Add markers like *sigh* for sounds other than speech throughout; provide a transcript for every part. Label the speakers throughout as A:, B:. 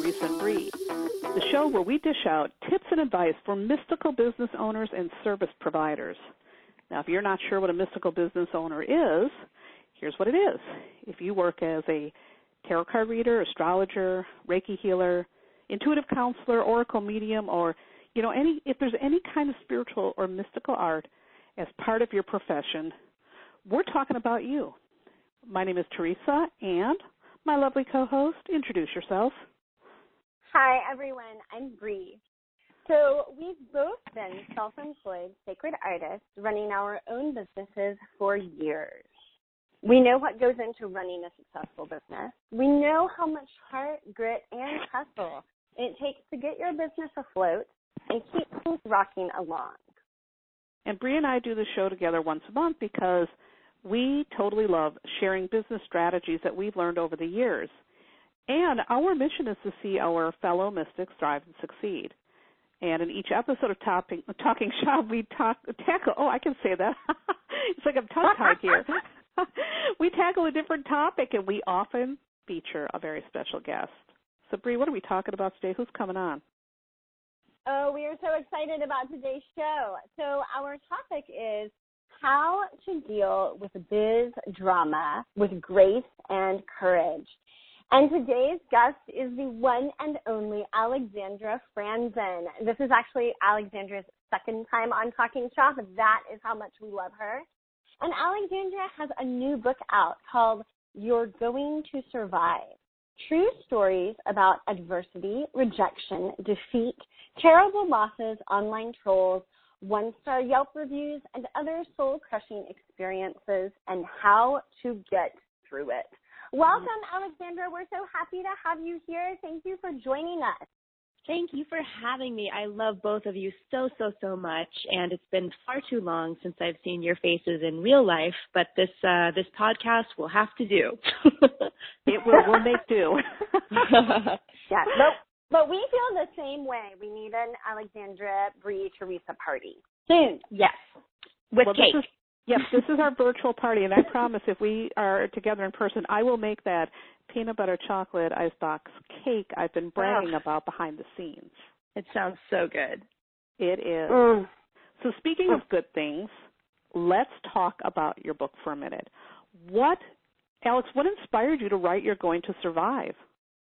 A: Teresa and Bree, the show where we dish out tips and advice for mystical business owners and service providers. Now, if you're not sure what a mystical business owner is, here's what it is. If you work as a tarot card reader, astrologer, Reiki healer, intuitive counselor, oracle medium, or you know any if there's any kind of spiritual or mystical art as part of your profession, we're talking about you. My name is Teresa, and my lovely co-host, introduce yourself.
B: Hi, everyone. I'm Bree. So we've both been self-employed sacred artists running our own businesses for years. We know what goes into running a successful business. We know how much heart, grit, and hustle it takes to get your business afloat and keep things rocking along.
A: And Bree and I do the show together once a month because we totally love sharing business strategies that we've learned over the years. And our mission is to see our fellow mystics thrive and succeed. And in each episode of Talking, Shop, we talk, tackle, oh, I can say that. *laughs* it's like I'm tongue tied here. *laughs* we tackle a different topic and we often feature a very special guest. So, Bree, what are we talking about today? Who's coming on?
B: Oh, we are so excited about today's show. So, our topic is how to deal with biz drama with grace and courage. And today's guest is the one and only Alexandra Franzen. This is actually Alexandra's second time on Talking Shop. That is how much we love her. And Alexandra has a new book out called You're Going to Survive. True stories about adversity, rejection, defeat, terrible losses, online trolls, one star Yelp reviews, and other soul crushing experiences and how to get through it. Welcome, Alexandra. We're so happy to have you here. Thank you for joining us.
C: Thank you for having me. I love both of you so, so, so much. And it's been far too long since I've seen your faces in real life, but this, uh, this podcast will have to do. *laughs*
A: it will, we'll make do. *laughs*
B: yeah. But, but we feel the same way. We need an Alexandra Bree Teresa party. Soon.
C: Yes. With
A: well,
C: cake.
A: This is, Yes, this is our virtual party, and I promise if we are together in person, I will make that peanut butter chocolate icebox cake I've been bragging oh. about behind the scenes.
C: It sounds so good.
A: It is. Mm. So speaking of good things, let's talk about your book for a minute. What, Alex? What inspired you to write "You're Going to Survive"?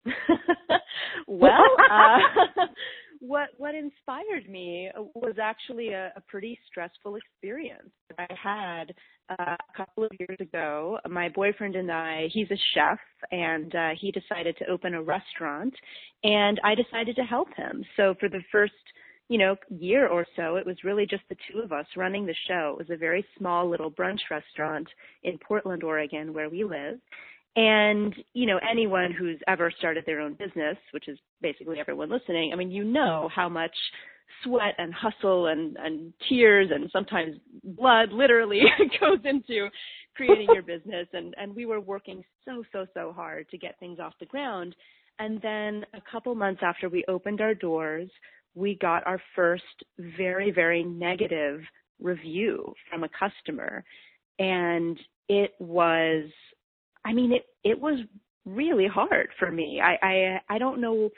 A: *laughs*
C: well, uh, *laughs* *laughs* what what inspired me was actually a, a pretty stressful experience that I had uh, a couple of years ago. My boyfriend and I, he's a chef, and uh, he decided to open a restaurant, and I decided to help him. So for the first you know, year or so, it was really just the two of us running the show. It was a very small little brunch restaurant in Portland, Oregon, where we live. And, you know, anyone who's ever started their own business, which is basically everyone listening, I mean, you know how much sweat and hustle and, and tears and sometimes blood literally *laughs* goes into creating your *laughs* business. And, and we were working so, so, so hard to get things off the ground. And then a couple months after we opened our doors, we got our first very, very negative review from a customer. And it was I mean, it it was really hard for me. I I I don't know.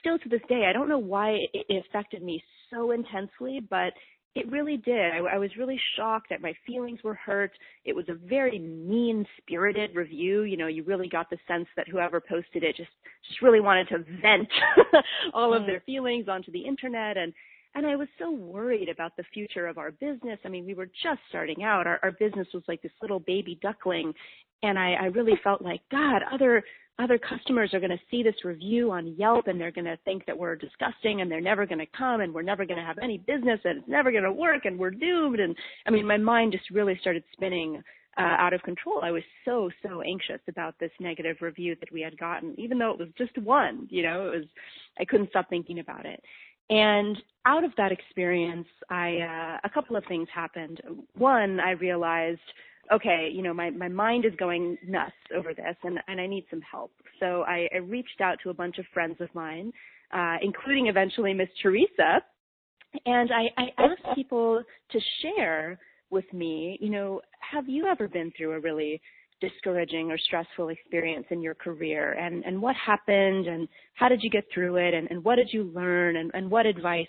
C: Still to this day, I don't know why it, it affected me so intensely, but it really did. I, I was really shocked that my feelings were hurt. It was a very mean spirited review. You know, you really got the sense that whoever posted it just just really wanted to vent *laughs* all of mm. their feelings onto the internet and and I was so worried about the future of our business. I mean, we were just starting out. Our, our business was like this little baby duckling, and I, I really felt like God, other other customers are going to see this review on Yelp and they're going to think that we're disgusting and they're never going to come and we're never going to have any business and it's never going to work and we're doomed. And I mean, my mind just really started spinning uh, out of control. I was so so anxious about this negative review that we had gotten, even though it was just one. You know, it was I couldn't stop thinking about it. And out of that experience, I uh, a couple of things happened. One, I realized okay, you know, my, my mind is going nuts over this and, and I need some help. So I, I reached out to a bunch of friends of mine, uh, including eventually Miss Teresa. And I, I asked people to share with me, you know, have you ever been through a really discouraging or stressful experience in your career and, and what happened and how did you get through it and, and what did you learn and, and what advice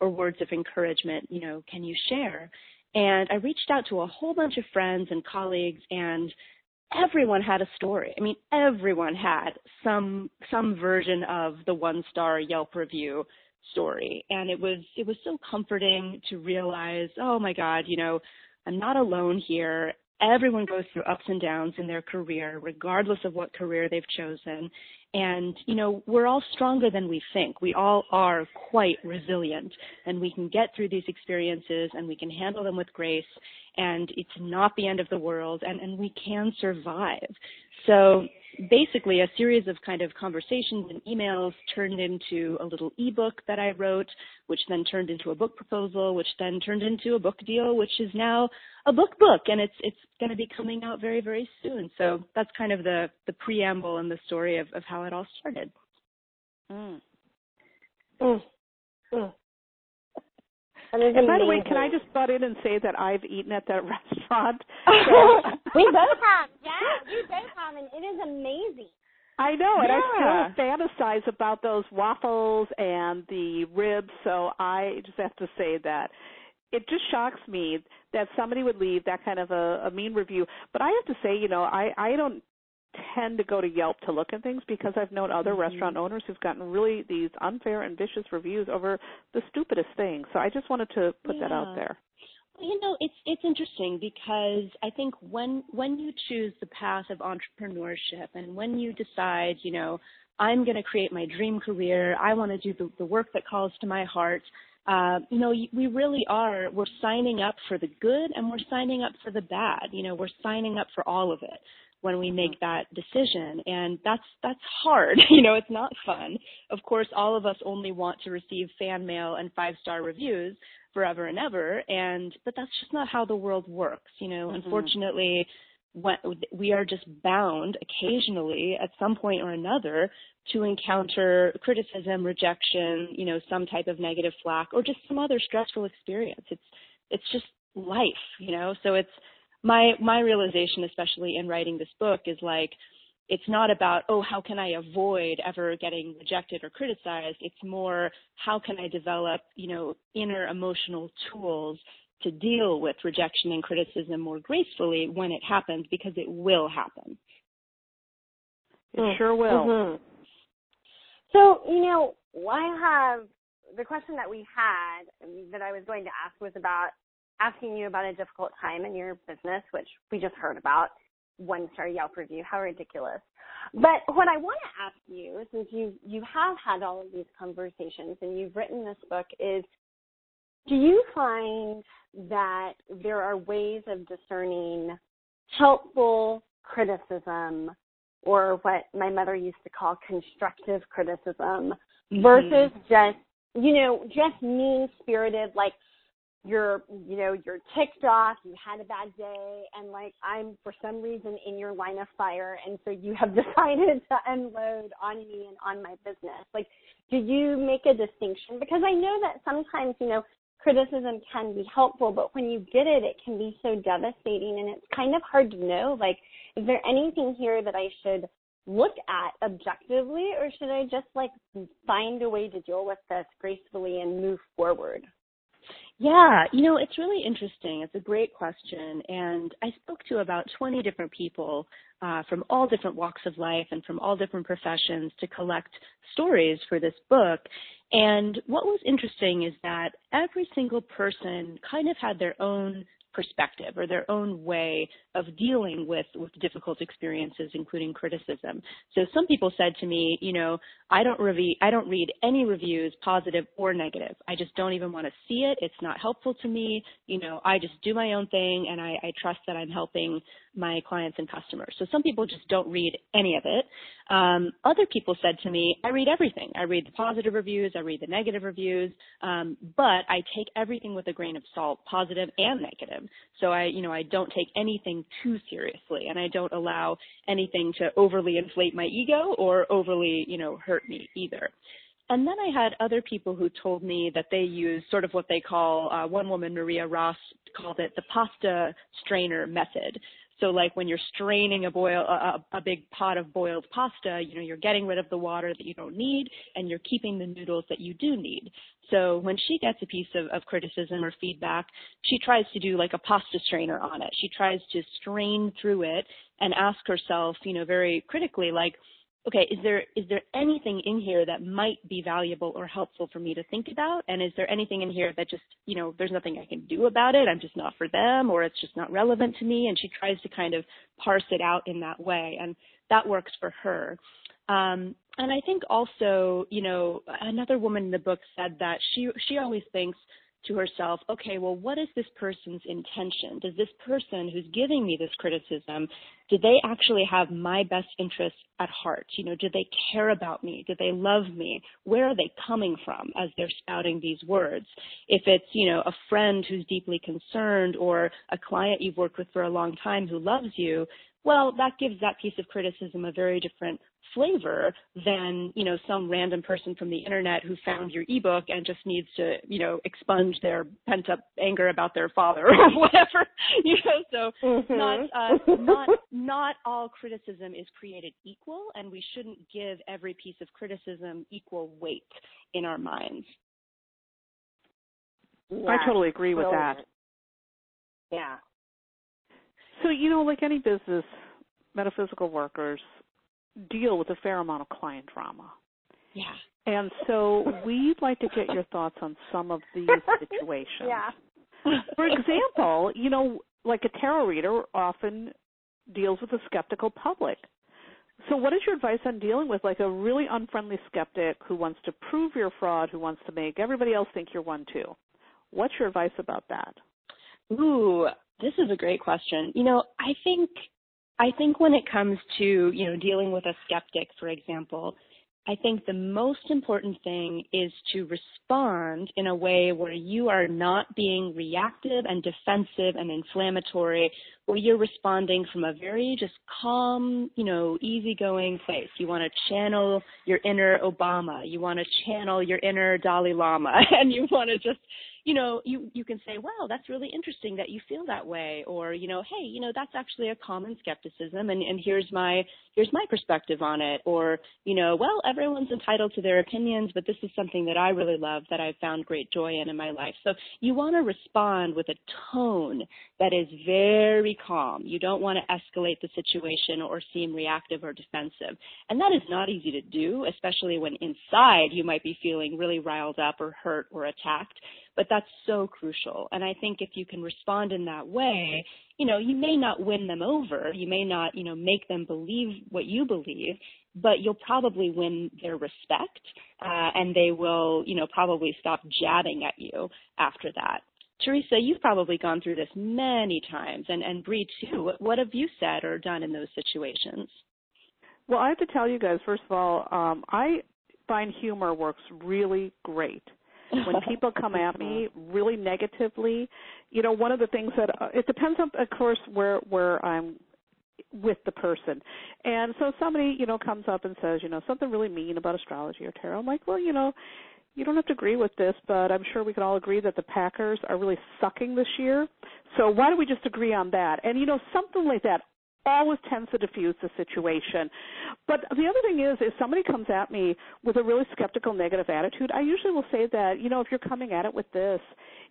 C: or words of encouragement, you know, can you share? And I reached out to a whole bunch of friends and colleagues and everyone had a story. I mean, everyone had some some version of the one star Yelp review story. And it was it was so comforting to realize, oh my God, you know, I'm not alone here. Everyone goes through ups and downs in their career, regardless of what career they've chosen. And, you know, we're all stronger than we think. We all are quite resilient and we can get through these experiences and we can handle them with grace and it's not the end of the world and, and we can survive. So basically a series of kind of conversations and emails turned into a little ebook that I wrote, which then turned into a book proposal, which then turned into a book deal, which is now a book book and it's it's going to be coming out very very soon. So that's kind of the the preamble and the story of of how it all started.
A: Mm.
B: Mm. Mm.
A: And by the way, can I just butt in and say that I've eaten at that *laughs* restaurant? *laughs*
B: we both *laughs* have. Yeah, we both have, and it is amazing.
A: I know, and
B: yeah.
A: I still fantasize about those waffles and the ribs. So I just have to say that it just shocks me that somebody would leave that kind of a, a mean review. But I have to say, you know, I I don't tend to go to Yelp to look at things because I've known other mm-hmm. restaurant owners who've gotten really these unfair and vicious reviews over the stupidest things. So I just wanted to put
C: yeah.
A: that out there.
C: You know, it's it's interesting because I think when when you choose the path of entrepreneurship and when you decide, you know, I'm going to create my dream career, I want to do the, the work that calls to my heart. Uh, you know, we really are. We're signing up for the good and we're signing up for the bad. You know, we're signing up for all of it when we make that decision. And that's that's hard *laughs* you know it's not fun. Of course all of us only want to receive fan mail and five star reviews forever and ever. And but that's just not how the world works you know. Mm-hmm. unfortunately when, we are just bound occasionally at some point or another to encounter criticism rejection you know some type of negative flack or just some other stressful experience. It's it's just life you know. So it's my my realization especially in writing this book is like it's not about oh how can i avoid ever getting rejected or criticized it's more how can i develop you know inner emotional tools to deal with rejection and criticism more gracefully when it happens because it will happen
A: it mm. sure will
B: mm-hmm. so you know i have the question that we had that i was going to ask was about asking you about a difficult time in your business, which we just heard about, one star Yelp review. How ridiculous. But what I want to ask you, since you you have had all of these conversations and you've written this book, is do you find that there are ways of discerning helpful criticism or what my mother used to call constructive criticism mm-hmm. versus just you know just mean spirited like you're you know you're ticked off you had a bad day and like i'm for some reason in your line of fire and so you have *laughs* decided to unload on me and on my business. Like do you make a distinction? Because i know that sometimes you know criticism can be helpful but when you get it it can be so devastating and it's kind of hard to know like is there anything here that i should look at objectively or should i just like find a way to deal with this gracefully and move forward
C: yeah, you know, it's really interesting. It's a great question. And I spoke to about 20 different people uh, from all different walks of life and from all different professions to collect stories for this book. And what was interesting is that every single person kind of had their own perspective or their own way of dealing with with difficult experiences including criticism. So some people said to me you know i don't read i don't read any reviews positive or negative. I just don't even want to see it. It's not helpful to me. You know i just do my own thing and i, I trust that i'm helping my clients and customers. So some people just don't read any of it. Um, other people said to me i read everything. I read the positive reviews. I read the negative reviews. Um, but i take everything with a grain of salt positive and negative so I, you know, I don't take anything too seriously and I don't allow anything to overly inflate my ego or overly, you know, hurt me either. And then I had other people who told me that they use sort of what they call, uh, one woman, Maria Ross, called it the pasta strainer method. So like when you're straining a boil a, a big pot of boiled pasta, you know, you're getting rid of the water that you don't need and you're keeping the noodles that you do need. So when she gets a piece of, of criticism or feedback, she tries to do like a pasta strainer on it. She tries to strain through it and ask herself, you know, very critically, like, okay, is there is there anything in here that might be valuable or helpful for me to think about? And is there anything in here that just, you know, there's nothing I can do about it? I'm just not for them or it's just not relevant to me. And she tries to kind of parse it out in that way. And that works for her. Um, and I think also, you know, another woman in the book said that she she always thinks to herself, okay, well, what is this person's intention? Does this person who's giving me this criticism, do they actually have my best interests at heart? You know, do they care about me? Do they love me? Where are they coming from as they're spouting these words? If it's, you know, a friend who's deeply concerned or a client you've worked with for a long time who loves you, well, that gives that piece of criticism a very different flavor than, you know, some random person from the internet who found your ebook and just needs to, you know, expunge their pent up anger about their father *laughs* or whatever. You know, so mm-hmm. not uh, not not all criticism is created equal and we shouldn't give every piece of criticism equal weight in our minds.
A: Yeah, I totally agree with that.
B: Yeah.
A: So, you know, like any business, metaphysical workers deal with a fair amount of client drama.
C: Yeah.
A: And so we'd like to get your thoughts on some of these *laughs* situations.
B: yeah.
A: For example, you know, like a tarot reader often deals with a skeptical public. So what is your advice on dealing with like a really unfriendly skeptic who wants to prove you're fraud, who wants to make everybody else think you're one too? What's your advice about that?
C: Ooh, this is a great question. You know, I think I think when it comes to, you know, dealing with a skeptic, for example, I think the most important thing is to respond in a way where you are not being reactive and defensive and inflammatory, where you're responding from a very just calm, you know, easygoing place. You want to channel your inner Obama. You want to channel your inner Dalai Lama *laughs* and you want to just you know, you, you can say, wow, that's really interesting that you feel that way. Or, you know, hey, you know, that's actually a common skepticism and, and here's my, here's my perspective on it. Or, you know, well, everyone's entitled to their opinions, but this is something that I really love that I've found great joy in in my life. So you want to respond with a tone that is very calm. You don't want to escalate the situation or seem reactive or defensive. And that is not easy to do, especially when inside you might be feeling really riled up or hurt or attacked but that's so crucial. And I think if you can respond in that way, you know, you may not win them over, you may not, you know, make them believe what you believe, but you'll probably win their respect, uh, and they will, you know, probably stop jabbing at you after that. Teresa, you've probably gone through this many times, and and Bree too. What, what have you said or done in those situations?
A: Well, I have to tell you guys, first of all, um, I find humor works really great when *laughs* people come at me really negatively you know one of the things that uh, it depends on of course where where i'm with the person and so somebody you know comes up and says you know something really mean about astrology or tarot i'm like well you know you don't have to agree with this, but I'm sure we can all agree that the Packers are really sucking this year. So why don't we just agree on that? And you know, something like that always tends to diffuse the situation. But the other thing is, if somebody comes at me with a really skeptical, negative attitude, I usually will say that, you know, if you're coming at it with this,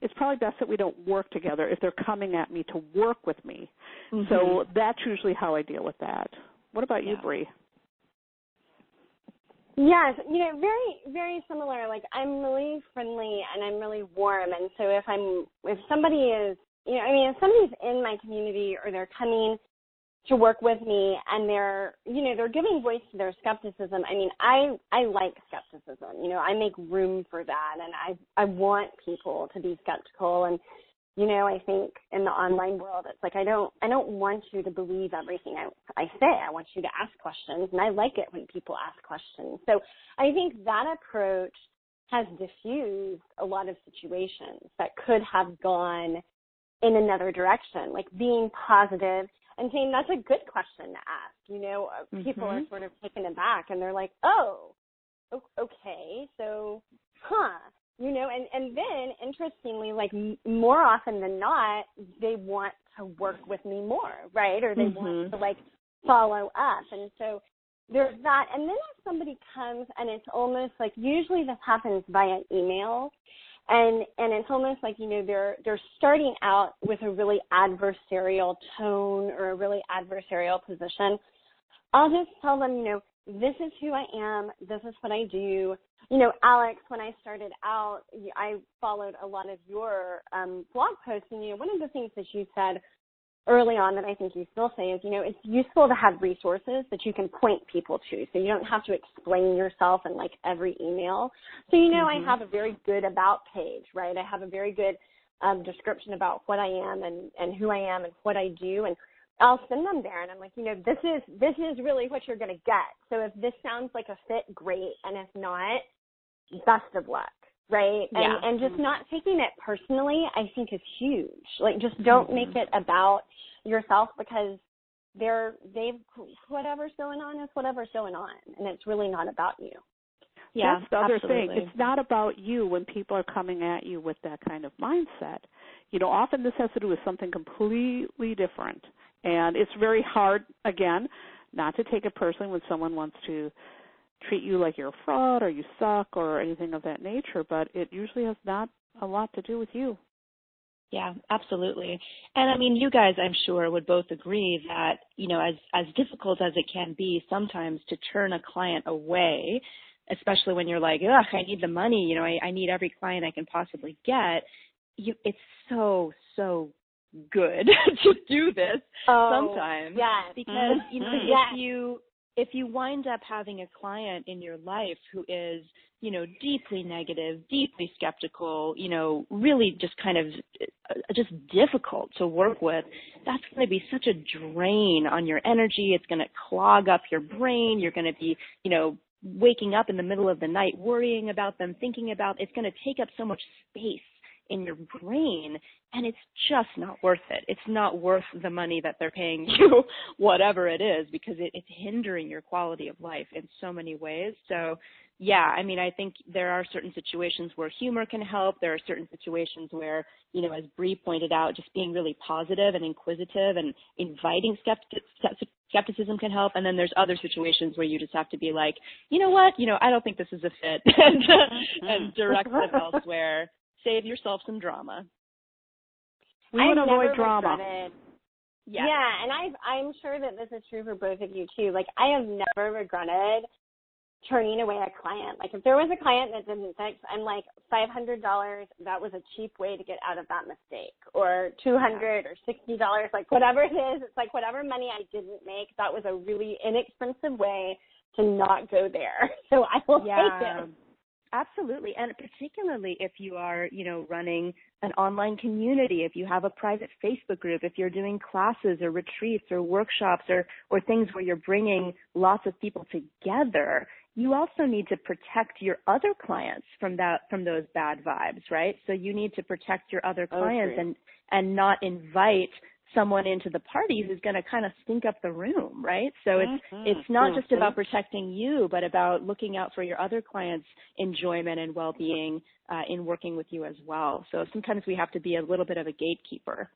A: it's probably best that we don't work together if they're coming at me to work with me. Mm-hmm. So that's usually how I deal with that. What about yeah. you, Bree?
B: Yes, you know, very, very similar. Like I'm really friendly and I'm really warm, and so if I'm, if somebody is, you know, I mean, if somebody's in my community or they're coming to work with me and they're you know they're giving voice to their skepticism i mean i i like skepticism you know i make room for that and i i want people to be skeptical and you know i think in the online world it's like i don't i don't want you to believe everything i i say i want you to ask questions and i like it when people ask questions so i think that approach has diffused a lot of situations that could have gone in another direction like being positive and saying that's a good question to ask. You know, mm-hmm. people are mm-hmm. sort of taken aback and they're like, oh, okay, so, huh. You know, and and then interestingly, like m- more often than not, they want to work with me more, right? Or they mm-hmm. want to like follow up, and so there's that. And then if somebody comes and it's almost like usually this happens via email, and and it's almost like you know they're they're starting out with a really adversarial tone or a really adversarial position. I'll just tell them, you know, this is who I am. This is what I do. You know, Alex, when I started out, I followed a lot of your um, blog posts, and you know, one of the things that you said early on that I think you still say is, you know, it's useful to have resources that you can point people to, so you don't have to explain yourself in like every email. So you know, mm-hmm. I have a very good about page, right? I have a very good um, description about what I am and and who I am and what I do, and I'll send them there and I'm like, you know, this is this is really what you're gonna get. So if this sounds like a fit, great. And if not, best of luck. Right? And
C: yeah.
B: and just not taking it personally I think is huge. Like just don't mm-hmm. make it about yourself because they're they've whatever's going on is whatever's going on and it's really not about you.
A: Yeah, that's the other
C: absolutely.
A: thing. It's not about you when people are coming at you with that kind of mindset. You know, often this has to do with something completely different. And it's very hard, again, not to take it personally when someone wants to treat you like you're a fraud or you suck or anything of that nature, but it usually has not a lot to do with you.
C: Yeah, absolutely. And I mean, you guys, I'm sure, would both agree that, you know, as, as difficult as it can be sometimes to turn a client away, especially when you're like, ugh, I need the money, you know, I, I need every client I can possibly get. You, it's so, so good *laughs* to do this
B: oh,
C: sometimes.
B: Yes.
C: Because, you know,
B: mm-hmm. yes.
C: if you if you wind up having a client in your life who is, you know, deeply negative, deeply skeptical, you know, really just kind of uh, just difficult to work with, that's going to be such a drain on your energy. It's going to clog up your brain. You're going to be, you know, waking up in the middle of the night worrying about them, thinking about it's going to take up so much space in your brain and it's just not worth it. It's not worth the money that they're paying *laughs* you, whatever it is, because it, it's hindering your quality of life in so many ways. So, yeah, I mean, I think there are certain situations where humor can help. There are certain situations where, you know, as Bree pointed out, just being really positive and inquisitive and inviting skepticism can help. And then there's other situations where you just have to be like, you know what, you know, I don't think this is a fit, *laughs* and, and mm-hmm. direct them elsewhere save yourself some drama.
A: We want to avoid drama.
B: Yeah. yeah, and I I'm sure that this is true for both of you too. Like I have never regretted turning away a client. Like if there was a client that didn't fix, I'm like five hundred dollars. That was a cheap way to get out of that mistake, or two hundred or sixty dollars. Like whatever it is, it's like whatever money I didn't make. That was a really inexpensive way to not go there. *laughs* So I will
C: yeah.
B: take it.
C: Absolutely. And particularly if you are, you know, running an online community, if you have a private Facebook group, if you're doing classes or retreats or workshops or, or things where you're bringing lots of people together, you also need to protect your other clients from that, from those bad vibes, right? So you need to protect your other clients and, and not invite someone into the party who's going to kind of stink up the room, right? So it's mm-hmm. it's not mm-hmm. just about protecting you, but about looking out for your other clients' enjoyment and well-being uh, in working with you as well. So sometimes we have to be a little bit of a gatekeeper.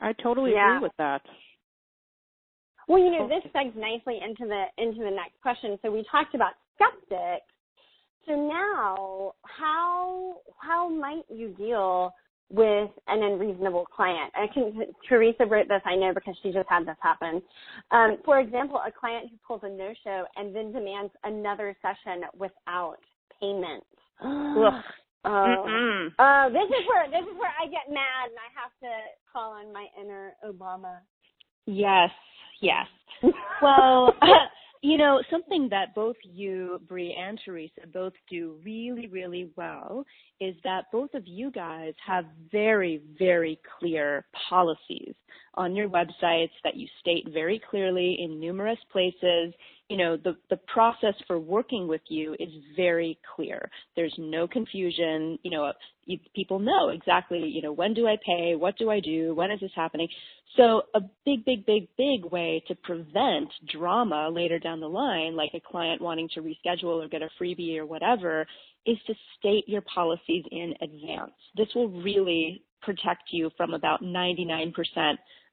A: I totally
B: yeah.
A: agree with that.
B: Well, you know, this segs nicely into the into the next question. So we talked about skeptics. So now, how how might you deal with an unreasonable client. I can, Teresa wrote this, I know because she just had this happen. Um, for example, a client who pulls a no-show and then demands another session without payment. Ugh. *gasps* Oh, uh, this is where this is where I get mad and I have to call on my inner Obama.
C: Yes, yes. *laughs* well, *laughs* you know, something that both you, Bree, and Teresa both do really, really well is that both of you guys have very, very clear policies on your websites that you state very clearly in numerous places you know the the process for working with you is very clear. There's no confusion. You know people know exactly you know when do i pay? What do i do? When is this happening? So a big big big big way to prevent drama later down the line like a client wanting to reschedule or get a freebie or whatever is to state your policies in advance. This will really protect you from about 99%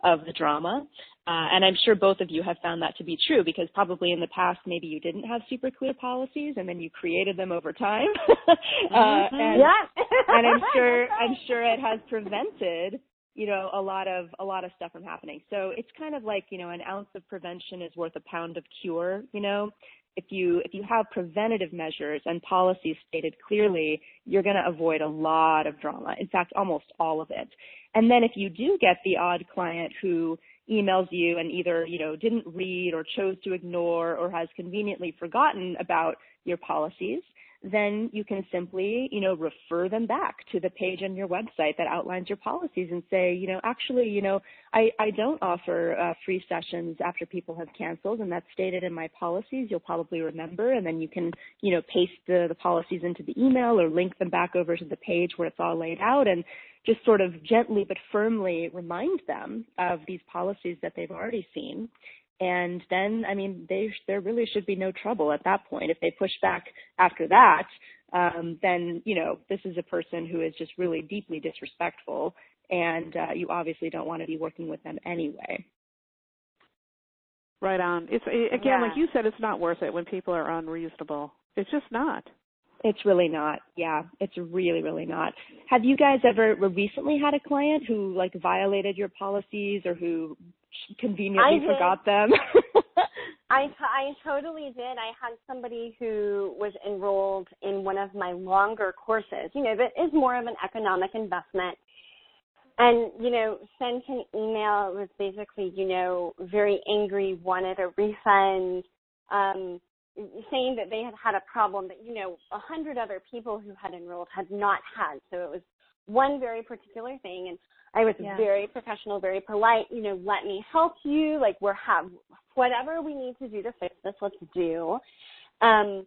C: of the drama. Uh, and I'm sure both of you have found that to be true because probably in the past maybe you didn't have super clear policies and then you created them over time. *laughs* uh,
B: mm-hmm.
C: and,
B: yeah.
C: and I'm sure *laughs* I'm sure it has prevented you know a lot of a lot of stuff from happening. So it's kind of like you know an ounce of prevention is worth a pound of cure. You know, if you if you have preventative measures and policies stated clearly, you're going to avoid a lot of drama. In fact, almost all of it. And then if you do get the odd client who emails you and either, you know, didn't read or chose to ignore or has conveniently forgotten about your policies, then you can simply, you know, refer them back to the page on your website that outlines your policies and say, you know, actually, you know, I, I don't offer uh, free sessions after people have canceled and that's stated in my policies. You'll probably remember and then you can, you know, paste the, the policies into the email or link them back over to the page where it's all laid out and just sort of gently but firmly remind them of these policies that they've already seen. And then, I mean, they, there really should be no trouble at that point. If they push back after that, um, then, you know, this is a person who is just really deeply disrespectful and uh, you obviously don't want to be working with them anyway.
A: Right on. It's again,
B: yeah.
A: like you said, it's not worth it when people are unreasonable. It's just not.
C: It's really not. Yeah, it's really, really not. Have you guys ever recently had a client who like violated your policies or who conveniently forgot them? *laughs*
B: I, t- I totally did. I had somebody who was enrolled in one of my longer courses, you know, that is more of an economic investment. And, you know, sent an email. It was basically, you know, very angry, wanted a refund. Um, saying that they had had a problem that you know a hundred other people who had enrolled had not had so it was one very particular thing and i was
C: yeah.
B: very professional very polite you know let me help you like we're have whatever we need to do to fix this let's do um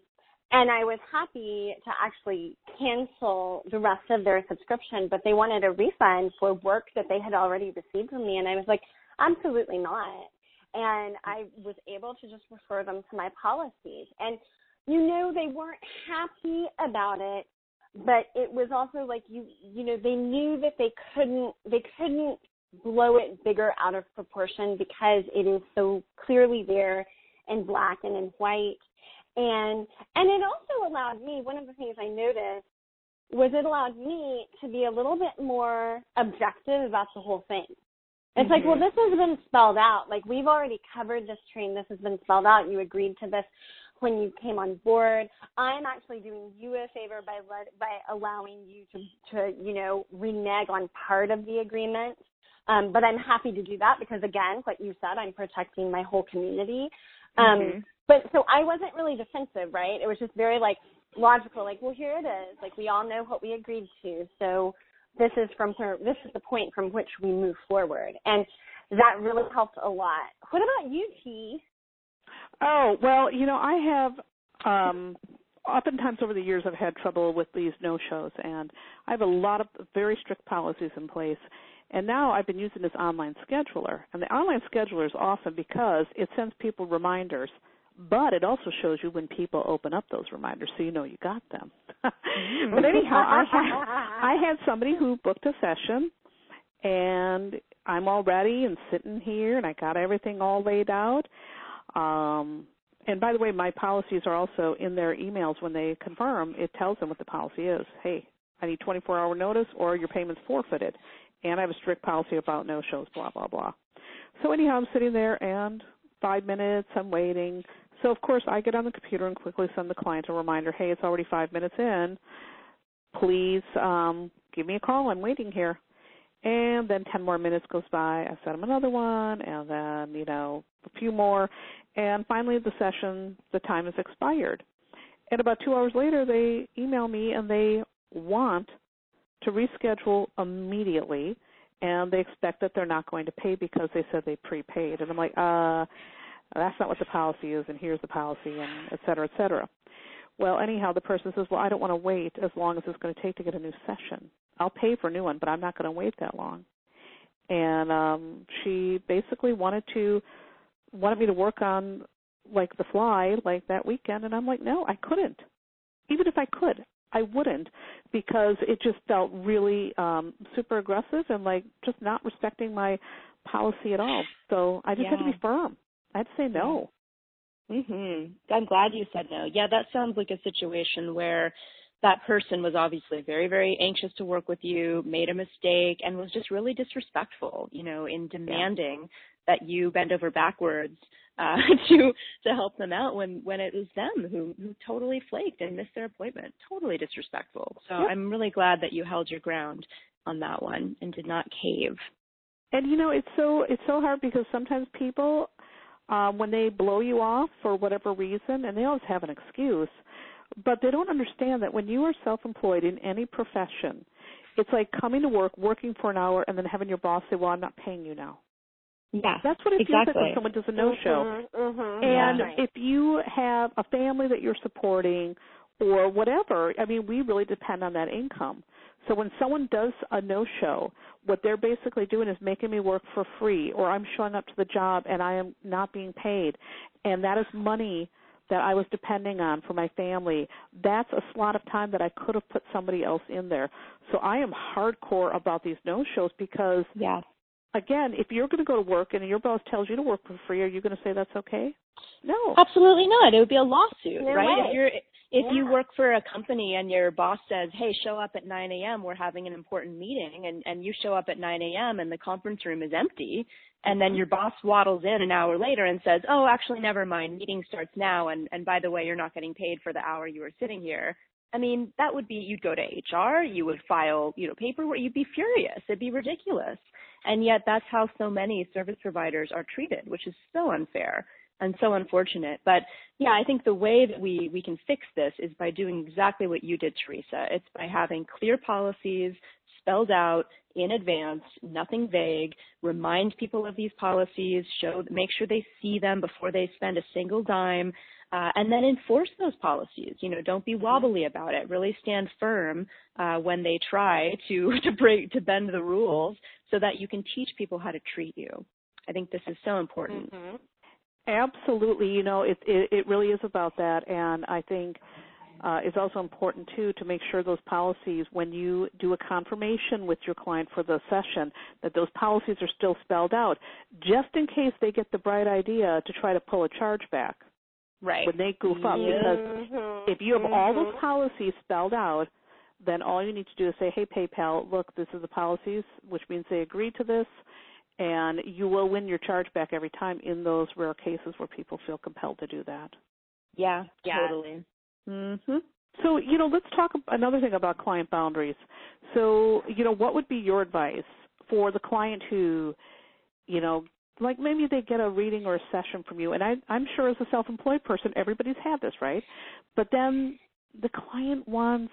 B: and i was happy to actually cancel the rest of their subscription but they wanted a refund for work that they had already received from me and i was like absolutely not and I was able to just refer them to my policies. And you know, they weren't happy about it, but it was also like you, you know, they knew that they couldn't, they couldn't blow it bigger out of proportion because it is so clearly there in black and in white. And, and it also allowed me, one of the things I noticed was it allowed me to be a little bit more objective about the whole thing. It's mm-hmm. like, well, this has been spelled out. Like we've already covered this train. This has been spelled out. You agreed to this when you came on board. I'm actually doing you a favor by let, by allowing you to to you know renege on part of the agreement. Um, but I'm happy to do that because again, like you said, I'm protecting my whole community. Um, mm-hmm. But so I wasn't really defensive, right? It was just very like logical. Like, well, here it is. Like we all know what we agreed to. So this is from this is the point from which we move forward and that really helped a lot what about you t
A: oh well you know i have um oftentimes over the years i've had trouble with these no shows and i have a lot of very strict policies in place and now I've been using this online scheduler. And the online scheduler is awesome because it sends people reminders but it also shows you when people open up those reminders so you know you got them. *laughs* But anyhow, I had, I had somebody who booked a session and I'm all ready and sitting here and I got everything all laid out. Um and by the way, my policies are also in their emails when they confirm. It tells them what the policy is. Hey, I need 24 hour notice or your payment's forfeited. And I have a strict policy about no shows, blah, blah, blah. So anyhow, I'm sitting there and five minutes, I'm waiting. So of course I get on the computer and quickly send the client a reminder, hey, it's already five minutes in. Please um, give me a call. I'm waiting here. And then 10 more minutes goes by. I send them another one, and then, you know, a few more. And finally, the session, the time has expired. And about two hours later, they email me and they want to reschedule immediately and they expect that they're not going to pay because they said they prepaid. And I'm like, uh, that's not what the policy is, and here's the policy, and et cetera, et cetera. Well, anyhow, the person says, well, I don't want to wait as long as it's going to take to get a new session. I'll pay for a new one, but I'm not going to wait that long. And um she basically wanted to wanted me to work on like the fly like that weekend and I'm like, no, I couldn't. Even if I could, I wouldn't because it just felt really um super aggressive and like just not respecting my policy at all. So I just
C: yeah.
A: had to be firm. I had to say no.
C: Mhm. I'm glad you said no. Yeah, that sounds like a situation where that person was obviously very very anxious to work with you, made a mistake and was just really disrespectful, you know, in demanding yeah. that you bend over backwards uh *laughs* to to help them out when when it was them who who totally flaked and missed their appointment. Totally disrespectful. So. I'm really glad that you held your ground on that one and did not cave.
A: And you know, it's so it's so hard because sometimes people um, when they blow you off for whatever reason, and they always have an excuse, but they don't understand that when you are self-employed in any profession, it's like coming to work, working for an hour, and then having your boss say, "Well, I'm not paying you now."
C: Yeah,
A: that's what it
C: exactly.
A: feels like when someone does a no-show.
B: Mm-hmm, mm-hmm,
A: and
B: yeah.
A: if you have a family that you're supporting or whatever, I mean, we really depend on that income. So when someone does a no-show, what they're basically doing is making me work for free, or I'm showing up to the job and I am not being paid, and that is money that I was depending on for my family. That's a slot of time that I could have put somebody else in there. So I am hardcore about these no-shows because,
C: yeah.
A: again, if you're going to go to work and your boss tells you to work for free, are you going to say that's okay? No,
C: absolutely not. It would be a lawsuit,
B: no
C: right?
B: Way.
C: If you're if
B: yeah.
C: you work for a company and your boss says, "Hey, show up at 9 a.m. We're having an important meeting," and and you show up at 9 a.m. and the conference room is empty, and then mm-hmm. your boss waddles in an hour later and says, "Oh, actually, never mind. Meeting starts now, and and by the way, you're not getting paid for the hour you were sitting here." I mean, that would be you'd go to HR, you would file, you know, paperwork, you'd be furious. It'd be ridiculous. And yet that's how so many service providers are treated, which is so unfair and so unfortunate. But yeah, I think the way that we, we can fix this is by doing exactly what you did, Teresa. It's by having clear policies spelled out in advance, nothing vague, remind people of these policies, show, make sure they see them before they spend a single dime, uh, and then enforce those policies. You know, don't be wobbly about it. Really stand firm uh, when they try to *laughs* to break to bend the rules, so that you can teach people how to treat you. I think this is so important.
B: Mm-hmm.
A: Absolutely, you know, it, it it really is about that, and I think uh, it's also important too to make sure those policies, when you do a confirmation with your client for the session, that those policies are still spelled out, just in case they get the bright idea to try to pull a charge back.
C: Right.
A: When they goof up,
B: mm-hmm.
A: because if you have all those policies spelled out, then all you need to do is say, "Hey, PayPal, look, this is the policies, which means they agree to this." and you will win your charge back every time in those rare cases where people feel compelled to do that.
C: Yeah,
B: yeah.
C: totally.
A: Mhm. So, you know, let's talk another thing about client boundaries. So, you know, what would be your advice for the client who, you know, like maybe they get a reading or a session from you and I I'm sure as a self-employed person everybody's had this, right? But then the client wants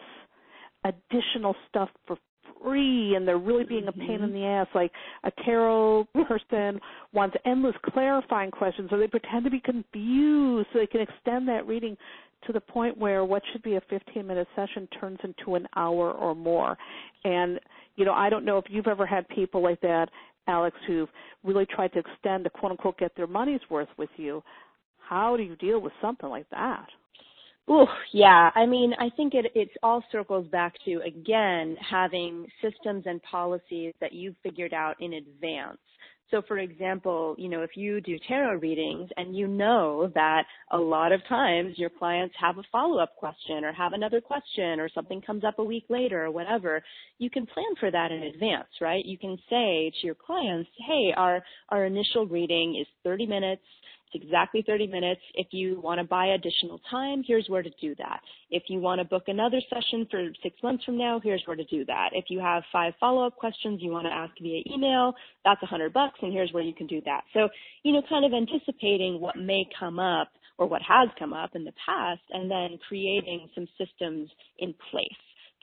A: additional stuff for free and they're really being a pain in
C: Mm-hmm.
A: the ass. Like a tarot person wants endless clarifying questions or they pretend to be confused so they can extend that reading to the point where what should be a 15 minute session turns into an hour or more. And, you know, I don't know if you've ever had people like that, Alex, who've really tried to extend to quote unquote get their money's worth with you. How do you deal with something like that?
C: Ooh, yeah. I mean, I think it it all circles back to again having systems and policies that you've figured out in advance. So for example, you know, if you do tarot readings and you know that a lot of times your clients have a follow-up question or have another question or something comes up a week later or whatever, you can plan for that in advance, right? You can say to your clients, "Hey, our our initial reading is 30 minutes it's exactly 30 minutes. If you want to buy additional time, here's where to do that. If you want to book another session for six months from now, here's where to do that. If you have five follow-up questions you want to ask via email, that's a hundred bucks and here's where you can do that. So, you know, kind of anticipating what may come up or what has come up in the past and then creating some systems in place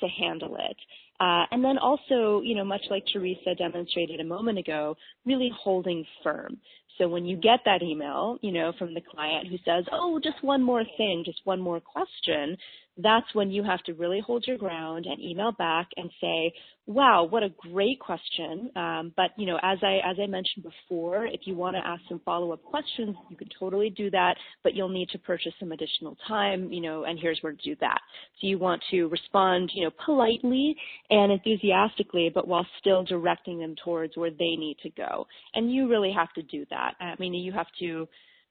C: to handle it. Uh, and then also, you know, much like Teresa demonstrated a moment ago, really holding firm. So when you get that email, you know, from the client who says, oh, just one more thing, just one more question, that's when you have to really hold your ground and email back and say, wow, what a great question. Um, but you know, as I as I mentioned before, if you want to ask some follow up questions, you can totally do that, but you'll need to purchase some additional time. You know, and here's where to do that. So you want to respond, you know, politely and enthusiastically, but while still directing them towards where they need to go. And you really have to do that. Uh, I mean, you have to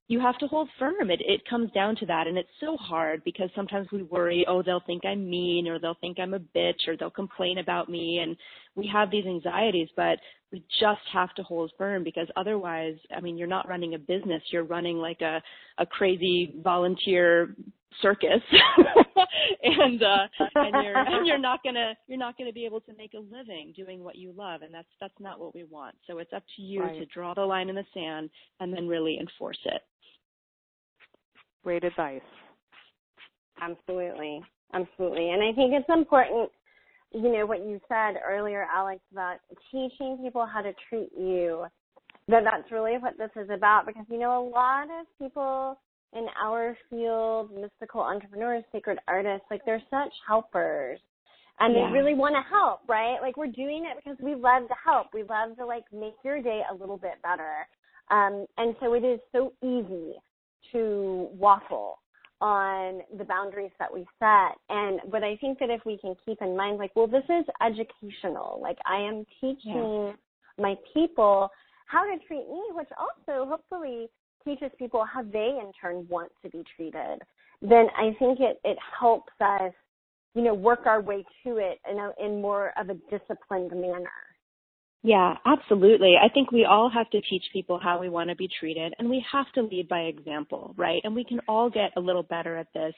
C: you have to hold firm. It it comes down to that, and it's so hard because sometimes we worry, oh, they'll think I'm mean, or they'll think I'm a bitch, or they'll complain about me, and we have these anxieties. But we just have to hold firm because otherwise, I mean, you're not running a business; you're running like a a crazy volunteer circus, *laughs* and uh, and you're and you're *laughs* not gonna you're not gonna be able to make a living doing what you love, and that's that's not what we want. So it's up to you
A: right.
C: to draw the line in the sand and then really enforce it.
A: Great advice.
B: Absolutely. Absolutely. And I think it's important, you know, what you said earlier, Alex, about teaching people how to treat you. That that's really what this is about because, you know, a lot of people in our field, mystical entrepreneurs, sacred artists, like they're such helpers. And yeah. they really want to help, right? Like we're doing it because we love to help. We love to like make your day a little bit better. Um, and so it is so easy to waffle on the boundaries that we set. And but I think that if we can keep in mind, like, well, this is educational. Like I am teaching yeah. my people how to treat me, which also hopefully teaches people how they in turn want to be treated. Then I think it it helps us, you know, work our way to it in a, in more of a disciplined manner.
C: Yeah, absolutely. I think we all have to teach people how we want to be treated and we have to lead by example, right? And we can all get a little better at this.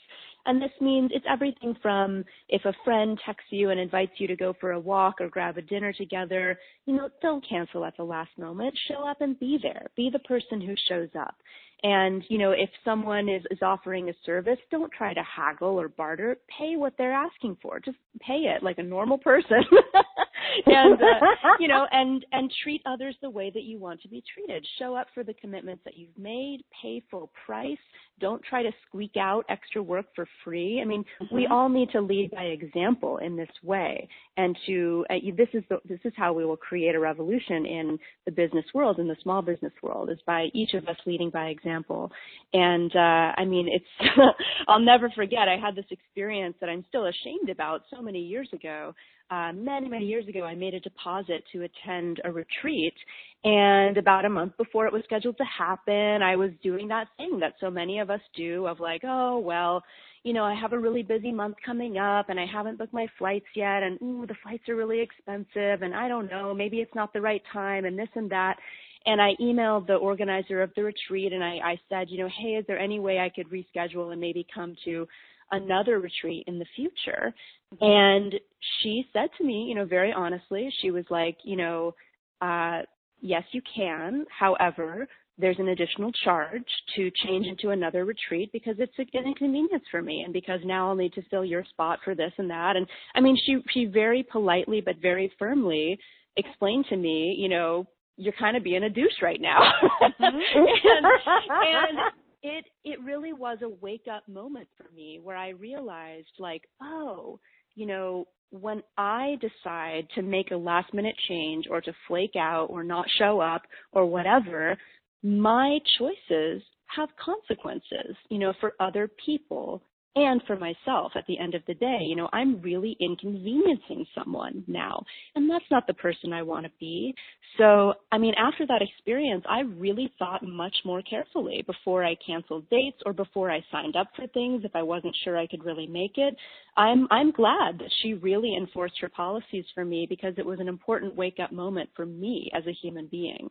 C: And this means it's everything from if a friend texts you and invites you to go for a walk or grab a dinner together, you know, don't cancel at the last moment. Show up and be there. Be the person who shows up. And, you know, if someone is, is offering a service, don't try to haggle or barter. Pay what they're asking for. Just pay it like a normal person. *laughs* *laughs* and, uh, you know, *laughs* and, and treat others the way that you want to be treated. Show up for the commitments that you've made. Pay full price. Don't try to squeak out extra work for free. I mean, mm-hmm. we all need to lead by example in this way. And to, uh, this is the, this is how we will create a revolution in the business world, in the small business world, is by each of us leading by example example. And uh, I mean, it's *laughs* I'll never forget. I had this experience that I'm still ashamed about so many years ago. Uh, many many years ago, I made a deposit to attend a retreat, and about a month before it was scheduled to happen, I was doing that thing that so many of us do of like, oh well you know, I have a really busy month coming up and I haven't booked my flights yet and ooh, the flights are really expensive and I don't know, maybe it's not the right time and this and that. And I emailed the organizer of the retreat and I, I said, you know, hey, is there any way I could reschedule and maybe come to another retreat in the future? And she said to me, you know, very honestly, she was like, you know, uh, yes, you can. However, there's an additional charge to change into another retreat because it's an inconvenience for me and because now I'll need to fill your spot for this and that. And I mean, she, she very politely but very firmly explained to me, you know, you're kind of being a douche right now. Mm-hmm. *laughs* and, and it it really was a wake up moment for me where I realized like, oh, you know, when I decide to make a last minute change or to flake out or not show up or whatever, my choices have consequences, you know, for other people and for myself at the end of the day. You know, I'm really inconveniencing someone now, and that's not the person I want to be. So, I mean, after that experience, I really thought much more carefully before I canceled dates or before I signed up for things if I wasn't sure I could really make it. I'm I'm glad that she really enforced her policies for me because it was an important wake up moment for me as a human being.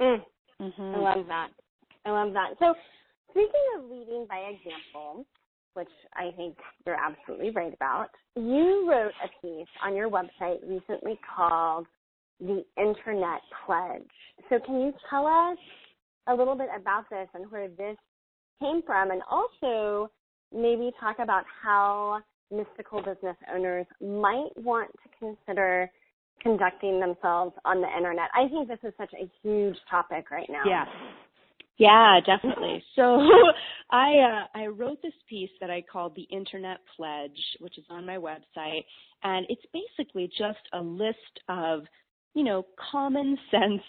B: Mm. Mm-hmm. I love that. I love that. So Speaking of leading by example, which I think you're absolutely right about, you wrote a piece on your website recently called The Internet Pledge. So can you tell us a little bit about this and where this came from and also maybe talk about how mystical business owners might want to consider conducting themselves on the internet? I think this is such a huge topic right now.
A: Yes.
C: Yeah, definitely. *laughs* So *laughs* I uh, I wrote this piece that I called the Internet Pledge, which is on my website, and it's basically just a list of you know common *laughs* sense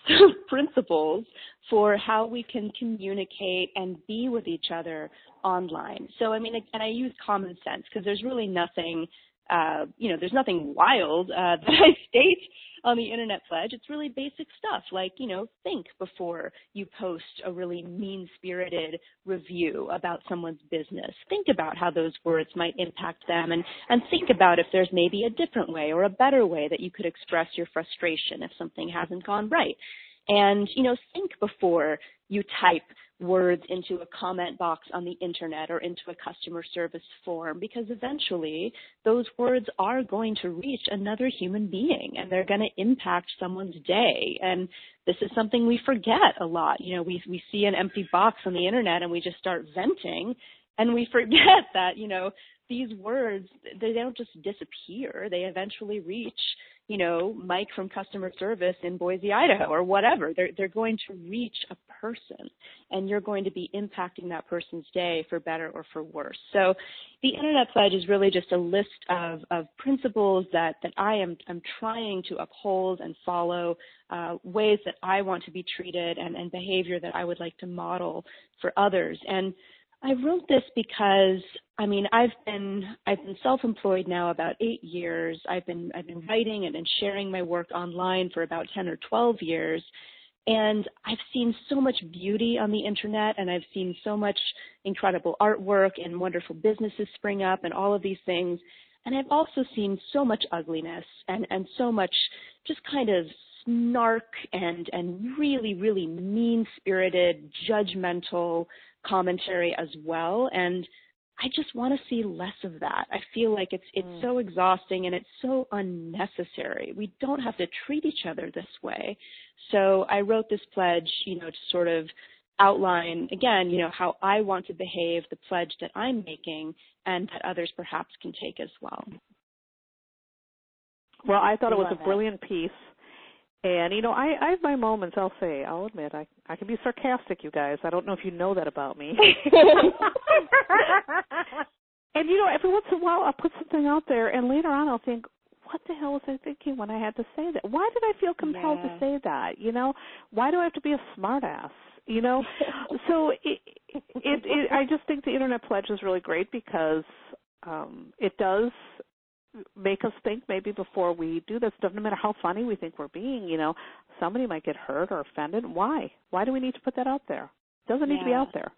C: principles for how we can communicate and be with each other online. So I mean, and I use common sense because there's really nothing uh, you know, there's nothing wild uh, *laughs* that I state on the internet pledge. It's really basic stuff like, you know, think before you post a really mean-spirited review about someone's business. Think about how those words might impact them and, and think about if there's maybe a different way or a better way that you could express your frustration if something hasn't gone right. And, you know, think before you type words into a comment box on the internet or into a customer service form because eventually those words are going to reach another human being and they're going to impact someone's day. And this is something we forget a lot. You know, we, we see an empty box on the internet and we just start venting and we forget *laughs* that, you know, these words, they don't just disappear. They eventually reach you know, Mike from customer service in Boise, Idaho, or whatever. They're they're going to reach a person, and you're going to be impacting that person's day for better or for worse. So, the Internet Pledge is really just a list of of principles that that I am am trying to uphold and follow, uh, ways that I want to be treated, and and behavior that I would like to model for others. And I wrote this because I mean I've been I've been self-employed now about eight years. I've been I've been writing and, and sharing my work online for about ten or twelve years, and I've seen so much beauty on the internet, and I've seen so much incredible artwork and wonderful businesses spring up, and all of these things. And I've also seen so much ugliness and and so much just kind of snark and and really really mean spirited judgmental commentary as well and I just want to see less of that. I feel like it's it's mm. so exhausting and it's so unnecessary. We don't have to treat each other this way. So I wrote this pledge, you know, to sort of outline again, you know, how I want to behave, the pledge that I'm making, and that others perhaps can take as well.
A: Well, I thought it was a brilliant piece. And you know, I I have my moments. I'll say, I'll admit, I I can be sarcastic, you guys. I don't know if you know that about me. *laughs* and you know, every once in a while, I'll put something out there, and later on, I'll think, what the hell was I thinking when I had to say that? Why did I feel compelled yeah. to say that? You know, why do I have to be a smartass? You know, *laughs* so it, it, it, I just think the Internet Pledge is really great because um, it does make us think maybe before we do this stuff, no matter how funny we think we're being, you know, somebody might get hurt or offended. Why? Why do we need to put that out there? It doesn't need yeah. to be out there.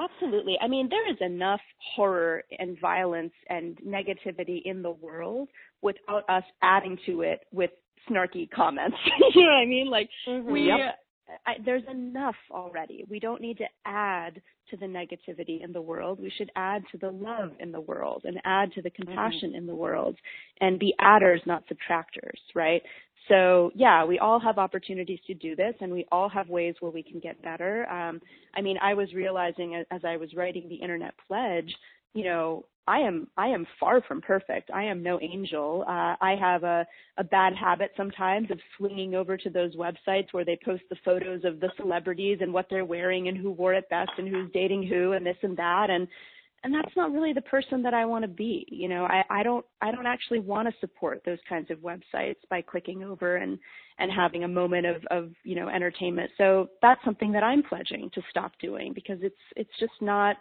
C: Absolutely. I mean, there is enough horror and violence and negativity in the world without us adding to it with snarky comments. *laughs* you know what I mean? Like mm-hmm. we yep. I, there's enough already. We don't need to add to the negativity in the world. We should add to the love in the world and add to the mm-hmm. compassion mm-hmm. in the world and be adders, not subtractors, right? So yeah, we all have opportunities to do this and we all have ways where we can get better. Um, I mean, I was realizing as I was writing the internet pledge, you know, I am I am far from perfect. I am no angel. Uh, I have a a bad habit sometimes of swinging over to those websites where they post the photos of the celebrities and what they're wearing and who wore it best and who's dating who and this and that and and that's not really the person that I want to be. You know, I, I don't I don't actually want to support those kinds of websites by clicking over and and having a moment of of you know entertainment. So that's something that I'm pledging to stop doing because it's it's just not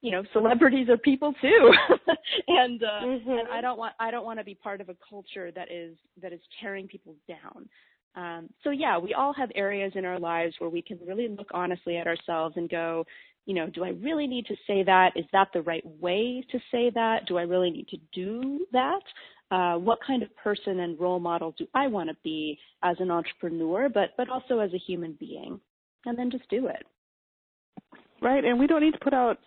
C: you know celebrities are people too. *laughs* And uh mm-hmm. and i don't want i don't want to be part of a culture that is that is tearing people down. Um so yeah we all have areas in our lives where we can really look honestly at ourselves and go you know do i really need to say that? Is that the right way to say that? Do i really need to do that? Uh, what kind of person and role model do I want to be as an entrepreneur, but but also as a human being, and then just do it.
A: Right, and we don't need to put out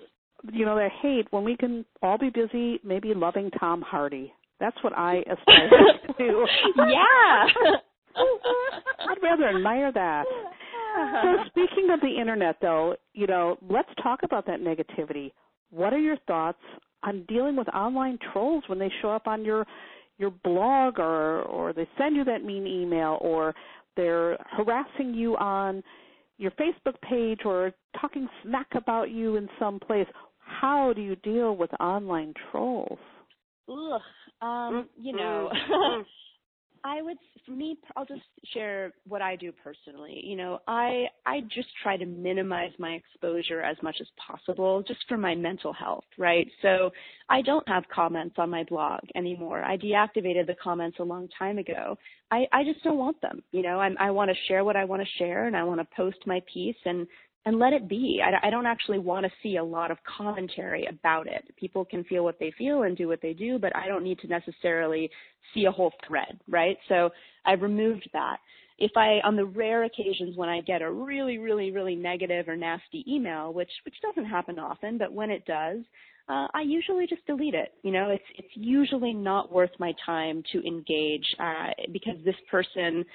A: you know, that hate when we can all be busy maybe loving Tom Hardy. That's what I *laughs* aspire to do.
C: yeah. *laughs*
A: I'd rather admire that. So *laughs* speaking of the internet though, you know, let's talk about that negativity. What are your thoughts on dealing with online trolls when they show up on your your blog or or they send you that mean email or they're harassing you on your Facebook page or talking smack about you in some place. How do you deal with online trolls?
C: Ugh, um, you know. *laughs* I would, for me, I'll just share what I do personally. You know, I I just try to minimize my exposure as much as possible, just for my mental health, right? So I don't have comments on my blog anymore. I deactivated the comments a long time ago. I I just don't want them. You know, I'm, I want to share what I want to share, and I want to post my piece and and let it be. I, I don't actually want to see a lot of commentary about it. People can feel what they feel and do what they do, but I don't need to necessarily see a whole thread, right? So I've removed that. If I, on the rare occasions when I get a really, really, really negative or nasty email, which which doesn't happen often, but when it does, uh, I usually just delete it. You know, it's it's usually not worth my time to engage uh, because this person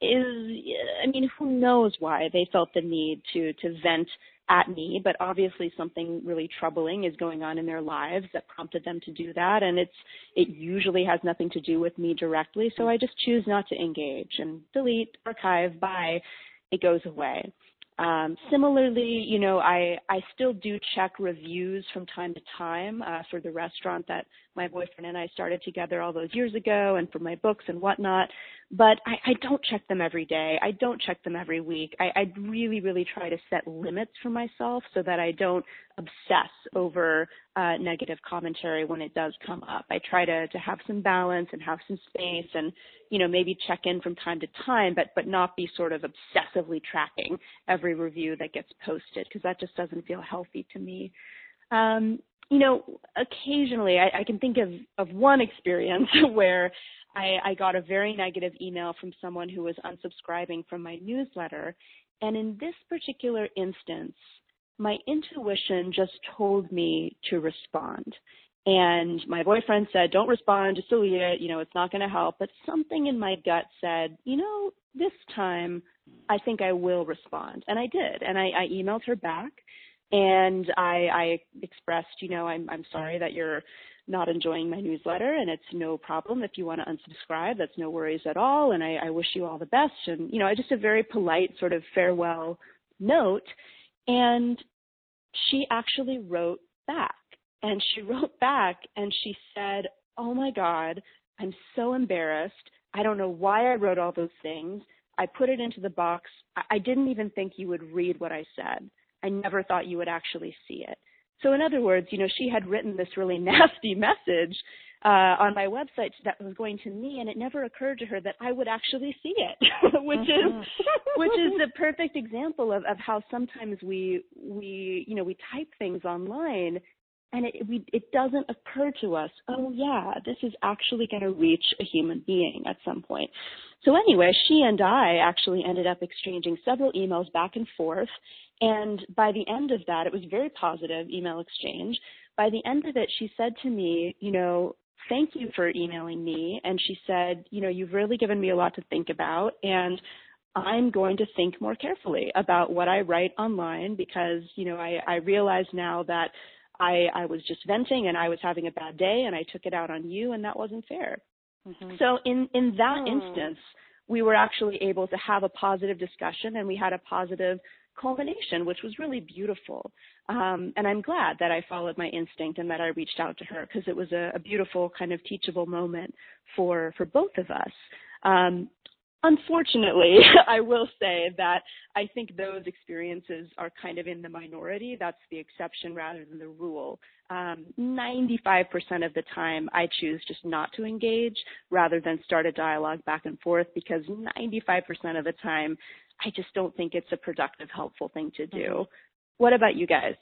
C: is I mean, who knows why they felt the need to to vent at me, but obviously something really troubling is going on in their lives that prompted them to do that and it's it usually has nothing to do with me directly, so I just choose not to engage and delete, archive, bye, it goes away. Um, similarly, you know, I, I still do check reviews from time to time uh, for the restaurant that my boyfriend and I started together all those years ago and for my books and whatnot. But I, I don't check them every day. I don't check them every week. I, I really, really try to set limits for myself so that I don't obsess over uh, negative commentary when it does come up. I try to, to have some balance and have some space and, you know, maybe check in from time to time, but, but not be sort of obsessively tracking every review that gets posted because that just doesn't feel healthy to me. Um, you know, occasionally I, I can think of, of one experience *laughs* where I, I got a very negative email from someone who was unsubscribing from my newsletter. And in this particular instance, my intuition just told me to respond. And my boyfriend said, don't respond, just delete it, you know, it's not going to help. But something in my gut said, you know, this time I think I will respond. And I did. And I, I emailed her back and I, I expressed, you know, I'm, I'm sorry that you're not enjoying my newsletter and it's no problem if you want to unsubscribe. That's no worries at all. And I, I wish you all the best. And, you know, I just a very polite sort of farewell note. And she actually wrote back and she *laughs* wrote back and she said, Oh my God, I'm so embarrassed. I don't know why I wrote all those things. I put it into the box. I didn't even think you would read what I said. I never thought you would actually see it. So in other words, you know, she had written this really *laughs* nasty message uh, on my website that was going to me, and it never occurred to her that I would actually see it, *laughs* which
B: Mm-hmm.
C: is *laughs* which is the perfect example of, of how sometimes we we you know we type things online and it we it doesn't occur to us oh yeah this is actually going to reach a human being at some point. So anyway she and i actually ended up exchanging several emails back and forth. And by the end of that it was very positive email exchange. By the end of it she said to me you know thank you for emailing me. And she said you know you've really given me a lot to think about and I'm going to think more carefully about what I write online because, you know, I, I realize now that I, I was just venting and I was having a bad day and I took it out on you and that wasn't fair.
A: Mm-hmm.
C: So in, in that
B: Hmm.
C: instance, we were actually able to have a positive discussion and we had a positive culmination, which was really beautiful. Um, and I'm glad that I followed my instinct and that I reached out to her because it was a, a beautiful kind of teachable moment for, for both of us. Um, Unfortunately, *laughs* I will say that I think those experiences are kind of in the minority. That's the exception rather than the rule. Um, 95% of the time, I choose just not to engage rather than start a dialogue back and forth because 95% of the time, I just don't think it's a productive, helpful thing to do.
A: Mhm.
C: What about you guys?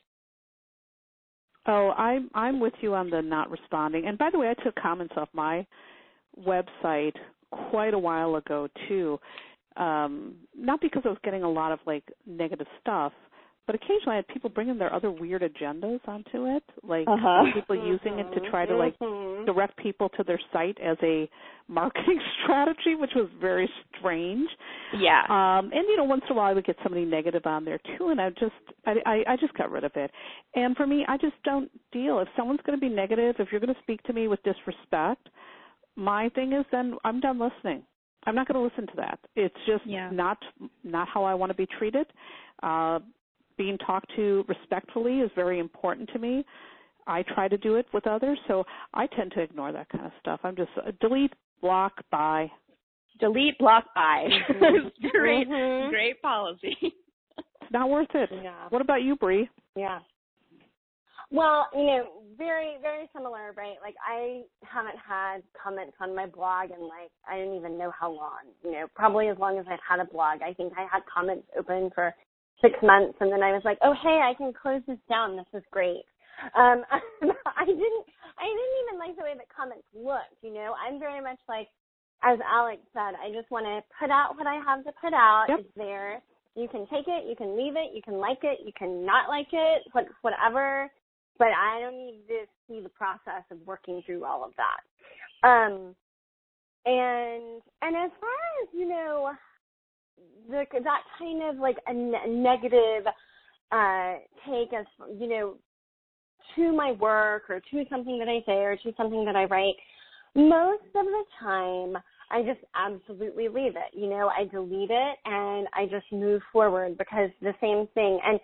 A: Oh, I'm I'm with you on the not responding. And by the way, I took comments off my website quite a while ago too. Um, not because I was getting a lot of like negative stuff, but occasionally I had people bringing their other weird agendas onto it, like
B: uh-huh.
A: people using it to try to like
B: Mhm.
A: direct people to their site as a marketing *laughs* strategy, which was very strange.
C: Yeah.
A: Um, and you know, once in a while I would get somebody negative on there too, and I just I, I I just got rid of it. And for me, I just don't deal. If someone's going to be negative, if you're going to speak to me with disrespect, my thing is then I'm done listening. I'm not going to listen to that. It's just
C: Yeah.
A: not not how I want to be treated. Uh, being talked to respectfully is very important to me. I try to do it with others, so I tend to ignore that kind of stuff. I'm just uh, delete, block, bye.
C: Delete, block, bye. *laughs*
B: Mhm.
C: great,
B: Mhm.
C: great policy. *laughs*
A: It's not worth it.
B: Yeah.
A: What about you, Bree?
B: Yeah. Well, you know, very, very similar, right? Like I haven't had comments on my blog in like I don't even know how long. You know, probably as long as I've had a blog. I think I had comments open for six months and then I was like, Oh hey, I can close this down. This is great. Um *laughs* I didn't I didn't even like the way that comments looked, you know. I'm very much like as Alex said, I just want to put out what I have to put out.
A: Yep.
B: It's there. You can take it, you can leave it, you can like it, you can not like it, what whatever. But I don't need to see the process of working through all of that. Um, and and as far as you know, the that kind of like a ne- negative uh take as you know to my work or to something that I say or to something that I write, most of the time I just absolutely leave it. You know, I delete it and I just move forward because the same thing. And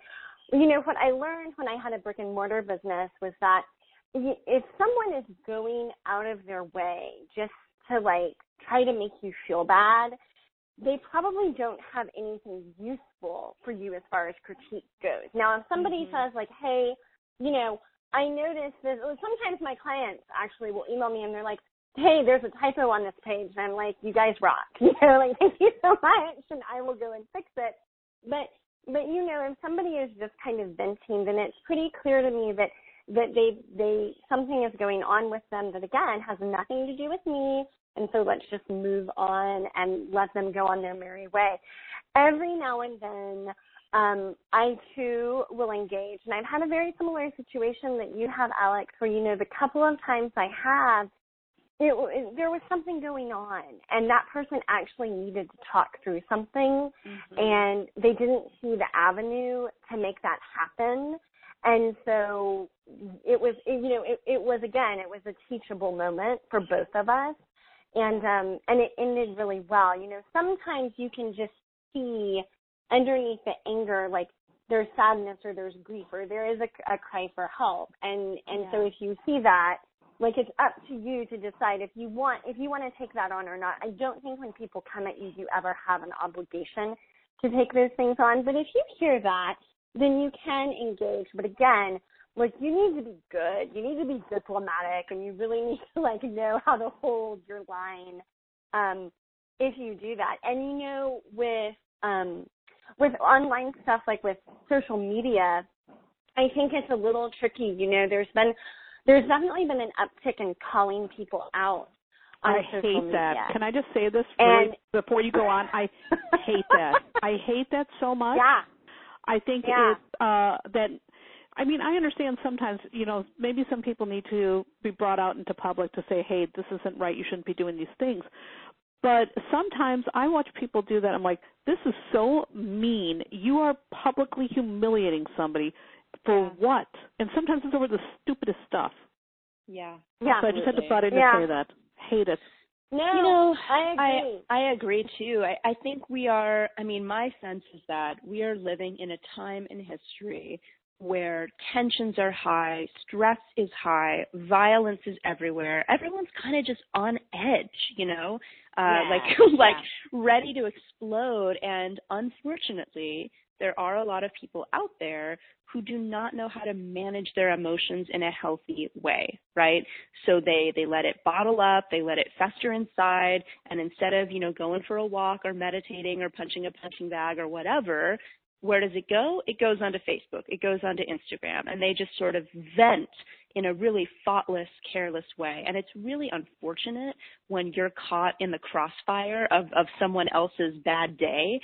B: you know what I learned when I had a brick and mortar business was that if someone is going out of their way just to like try to make you feel bad, they probably don't have anything useful for you as far as critique goes. Now, if somebody
C: Mhm.
B: says like, "Hey, you know, I noticed this," well, sometimes my clients actually will email me and they're like, "Hey, there's a typo on this page," and I'm like, "You guys rock," *laughs* you know, like thank you so much, and I will go and fix it. But but you know, if somebody is just kind of venting, then it's pretty clear to me that that they they something is going on with them that again has nothing to do with me. And so let's just move on and let them go on their merry way. Every now and then um i too will engage. And i've had a very similar situation that you have alex where you know the couple of times i have it, it there was something going on and that person actually needed to talk through something
C: Mm-hmm.
B: and they didn't see the avenue to make that happen. And so it was it, you know it, it was again it was a teachable moment for both of us and um and it ended really well. You know sometimes you can just see underneath the anger like there's sadness or there's grief or there is a, a cry for help and and so if you see that like it's up to you to decide if you want if you want to take that on or not. I don't think when people come at you you ever have an obligation to take those things on. But if you hear that then you can engage. But again like you need to be good. You need to be diplomatic and you really *laughs* need to like know how to hold your line um if you do that. And you know with um with online stuff like with social media i think it's a little tricky you know. There's been there's definitely been an uptick in calling people out on
A: I hate
B: media.
A: that. Can I just say this really before you go on? I hate that. *laughs* I hate that so much.
B: yeah
A: I think
B: Yeah.
A: it uh that I mean, I understand sometimes, you know, maybe some people need to be brought out into public to say, "Hey, this isn't right. You shouldn't be doing these things." But sometimes I watch people do that. I'm like, "This is so mean. You are publicly humiliating somebody for
C: Yeah.
A: what?" And sometimes it's over the stupidest stuff.
C: Yeah.
B: yeah
A: So I just had to
C: Absolutely.
A: butt in
B: Yeah.
A: to say that. Hate it.
B: no
C: You know,
B: i agree
C: I agree too. I, I think we are, I mean, my sense is that we are living in a time in history where tensions are high, stress is high, violence is everywhere. Everyone's kind of just on edge, you know, uh,
B: Yeah,
C: like, *laughs*
B: yeah.
C: like ready to explode. And unfortunately, there are a lot of people out there who do not know how to manage their emotions in a healthy way, right? So they they let it bottle up, they let it fester inside, and instead of, you know, going for a walk or meditating or punching a punching bag or whatever, where does it go? It goes onto Facebook, it goes onto Instagram, and they just sort of vent in a really thoughtless, careless way. And it's really unfortunate when you're caught in the crossfire of, of someone else's bad day.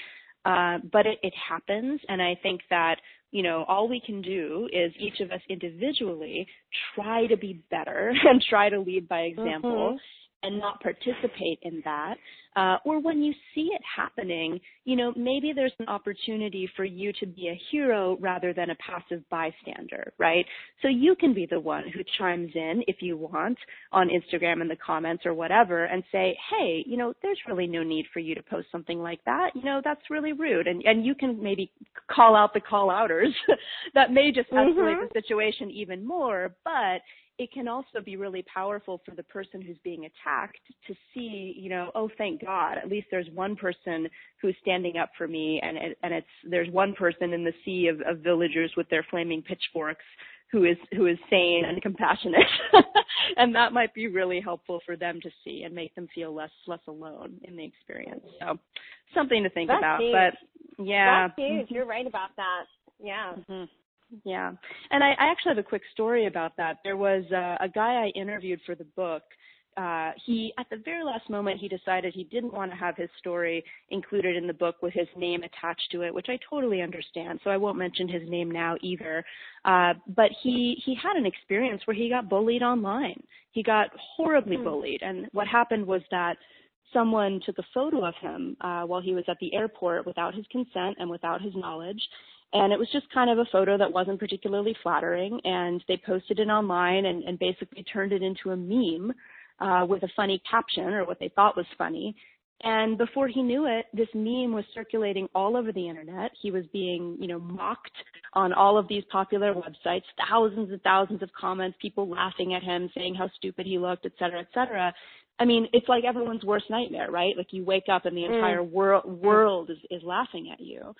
C: Uh, but it, it happens, and I think that you know, all we can do is each of us individually try to be better *laughs* and try to lead by example. And not participate in that. Uh, or when you see it happening, you know, maybe there's an opportunity for you to be a hero rather than a passive bystander, right? So you can be the one who chimes in if you want on Instagram in the comments or whatever and say, hey, you know, there's really no need for you to post something like that. You know, that's really rude. And, and you can maybe call out the call outers *laughs* that may just escalate mm-hmm. the situation even more, but it can also be really powerful for the person who's being attacked to see, you know, oh, thank God, at least there's one person who's standing up for me, and it, and it's there's one person in the sea of, of villagers with their flaming pitchforks who is who is sane and compassionate, *laughs* and that might be really helpful for them to see and make them feel less less alone in the experience. So, something to think
B: That's
C: about.
B: Huge.
C: But yeah,
B: That's huge. You're right about that. Yeah.
C: Mm-hmm. Yeah. And I, I actually have a quick story about that. There was uh, a guy I interviewed for the book. Uh, he, at the very last moment, he decided he didn't want to have his story included in the book with his name attached to it, which I totally understand. So I won't mention his name now either. Uh, but he, he had an experience where he got bullied online. He got horribly mm-hmm. bullied. And what happened was that someone took a photo of him uh, while he was at the airport without his consent and without his knowledge and it was just kind of a photo that wasn't particularly flattering. And they posted it online and, and basically turned it into a meme uh, with a funny caption or what they thought was funny. And before he knew it, this meme was circulating all over the internet. He was being, you know, mocked on all of these popular websites, thousands and thousands of comments, people laughing at him, saying how stupid he looked, et cetera, et cetera. I mean, it's like everyone's worst nightmare, right? Like you wake up and the mm. entire mm. world world is, is laughing at you.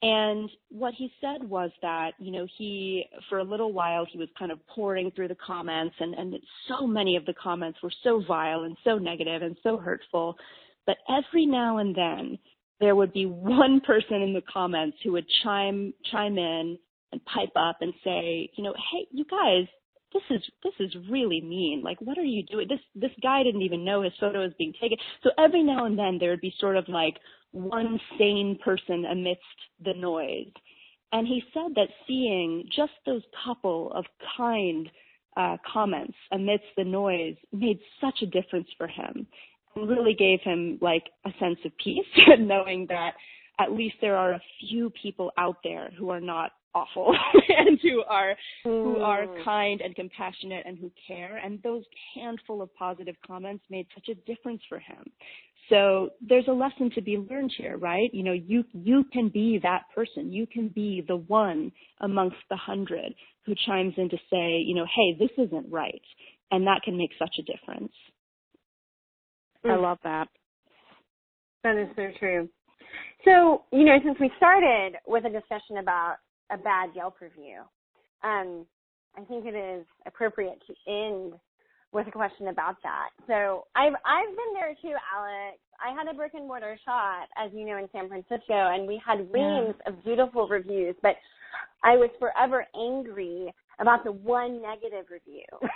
C: And what he said was that, you know, he, for a little while, he was kind of poring through the comments and, and so many of the comments were so vile and so negative and so hurtful. But every now and then there would be *laughs* one person in the comments who would chime, chime in and pipe up and say, you know, hey, you guys, this is this is really mean. Like, what are you doing? This this guy didn't even know his photo was being taken. So every now and then there would be sort of like one sane person amidst the noise. And he said that seeing just those couple of kind uh, comments amidst the noise made such a difference for him and really gave him like a sense of peace, *laughs* knowing that at least there are a few people out there who are not awful *laughs* and who are who are mm. kind and compassionate and who care and those handful of positive comments made such a difference for him so there's a lesson to be learned here, right? You know, you, you can be that person. You can be the one amongst the hundred who chimes in to say, you know, hey, this isn't right. And that can make such a difference.
A: I mm. love that.
B: That is so true. So, you know, since we started with a discussion about a bad Yelp review, um, I think it is appropriate to end with a question about that. So I've I've been there too, Alex. I had a brick and mortar shop, as you know, in San Francisco, and we had reams yeah. of beautiful reviews, but I was forever angry about the one negative review. *laughs*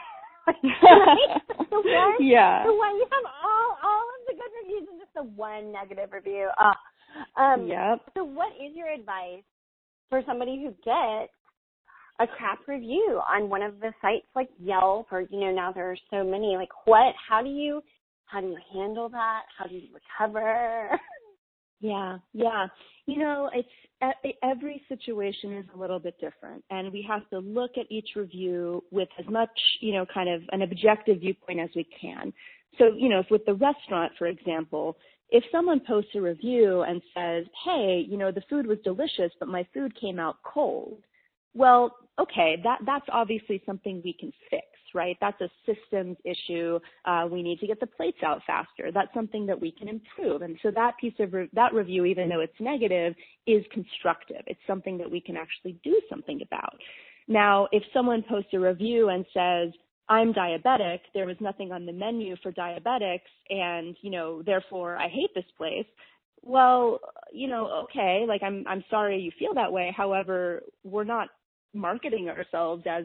B: *laughs* the one,
C: yeah.
B: The one you have all all of the good reviews and just the one negative review. Uh, um,
C: yep.
B: So, what is your advice for somebody who gets a crap review on one of the sites like Yelp or you know now there are so many. Like what how do you how do you handle that? How do you recover? *laughs*
C: Yeah yeah. You know it's every situation is a little bit different and we have to look at each review with as much you know kind of an objective viewpoint as we can. So you know if with the restaurant for example if someone posts a review and says hey you know the food was delicious but my food came out cold well, okay, that, that's obviously something we can fix, right? That's a systems issue. Uh, we need to get the plates out faster. That's something that we can improve. And so that piece of re- that review, even though it's negative, is constructive. It's something that we can actually do something about. Now, if someone posts a review and says, I'm diabetic, there was nothing on the menu for diabetics, and, you know, therefore I hate this place, well, you know, okay, like I'm I'm sorry you feel that way. However, we're not marketing ourselves as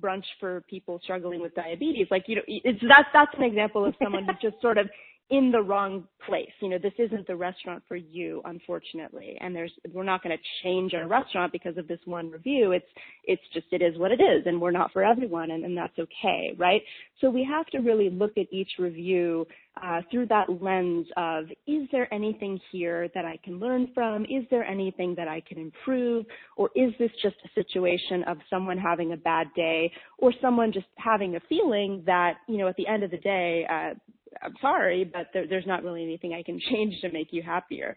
C: brunch for people struggling with diabetes. Like, you know, it's that's that's an example of someone who's just sort of in the wrong place. You know, this isn't the restaurant for you, unfortunately. And there's, we're not going to change our restaurant because of this one review. It's, it's just, it is what it is and we're not for everyone and, and that's okay, right? So we have to really look at each review, uh, through that lens of, is there anything here that I can learn from? Is there anything that I can improve? Or is this just a situation of someone having a bad day or someone just having a feeling that, you know, at the end of the day, uh, I'm sorry, but there, there's not really anything I can *laughs* change to make you happier.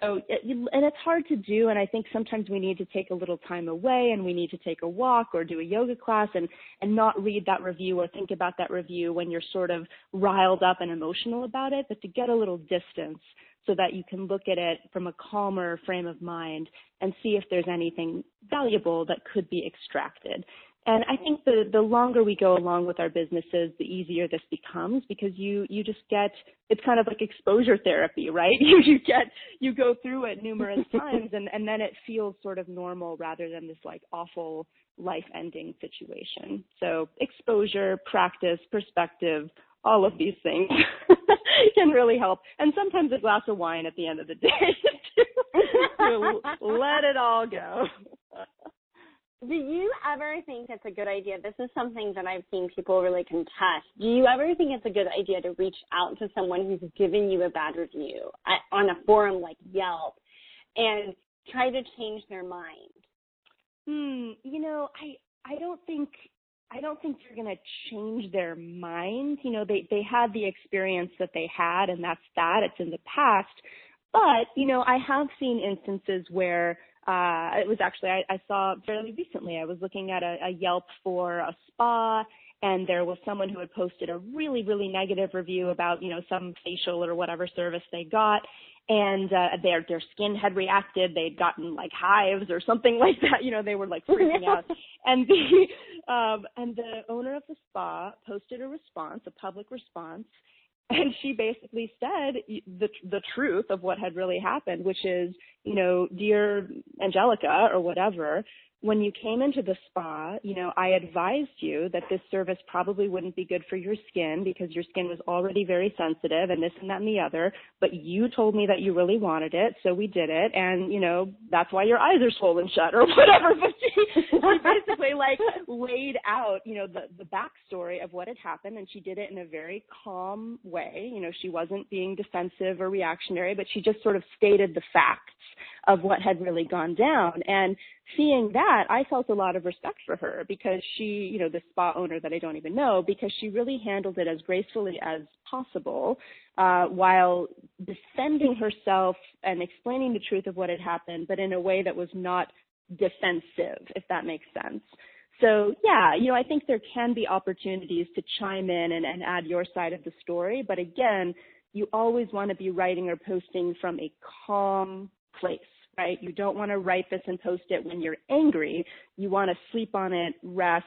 C: So, and it's hard to do, and I think sometimes we need to take a little time away, and we need to take a walk or do a yoga class, and and not read that review or think about that review when you're sort of riled up and emotional about it, but to get a little distance so that you can look at it from a calmer frame of mind and see if there's anything valuable that could be extracted. And I think the, the longer we go along with our businesses, the easier this becomes because you, you just get, it's kind of like exposure therapy, right? *laughs* You, you get, you go through it numerous *laughs* times and, and then it feels sort of normal rather than this like awful life ending situation. So exposure, practice, perspective, all of these things *laughs* can really help. And sometimes a glass of wine at the end of the day to, to let it all go.
B: Do you ever think it's a good idea? This is something that I've seen people really contest. Do you ever think it's a good idea to reach out to someone who's given you a bad review on a forum like Yelp and try to change their mind?
C: Hmm, you know, I I don't think I don't think you're going to change their mind. You know, they they had the experience that they had and that's that. It's in the past. But, you know, I have seen instances where uh, it was actually I, I saw fairly recently. I was looking at a, a Yelp for a spa, and there was someone who had posted a really really negative review about you know some facial or whatever service they got, and uh, their their skin had reacted. They'd gotten like hives or something *laughs* like that. You know, they were like freaking out. *laughs* And the um, and the owner of the spa posted a response, a public response, and she basically said the the truth of what had really happened, which is, you know, dear Angelica or whatever, when you came into the spa, you know, I advised you that this service probably wouldn't be good for your skin because your skin was already very sensitive and this and that and the other, but you told me that you really wanted it, so we did it and, you know, that's why your eyes are swollen shut or *laughs* whatever. But she, she basically like laid out, you know, the, the backstory of what had happened and she did it in a very calm way. You know, she wasn't being defensive or reactionary, but she just sort of stated the facts of what had really gone down. And seeing that, I felt a lot of respect for her because she, you know, the spa owner that I don't even know, because she really handled it as gracefully as possible, uh, while defending herself and explaining the truth of what had happened, but in a way that was not defensive, if that makes sense. So yeah, you know, I think there can be opportunities to chime in and, and add your side of the story, but again, you always want to be writing or posting from a calm place right? You don't want to write this and post it when you're angry. You want to sleep on it, rest,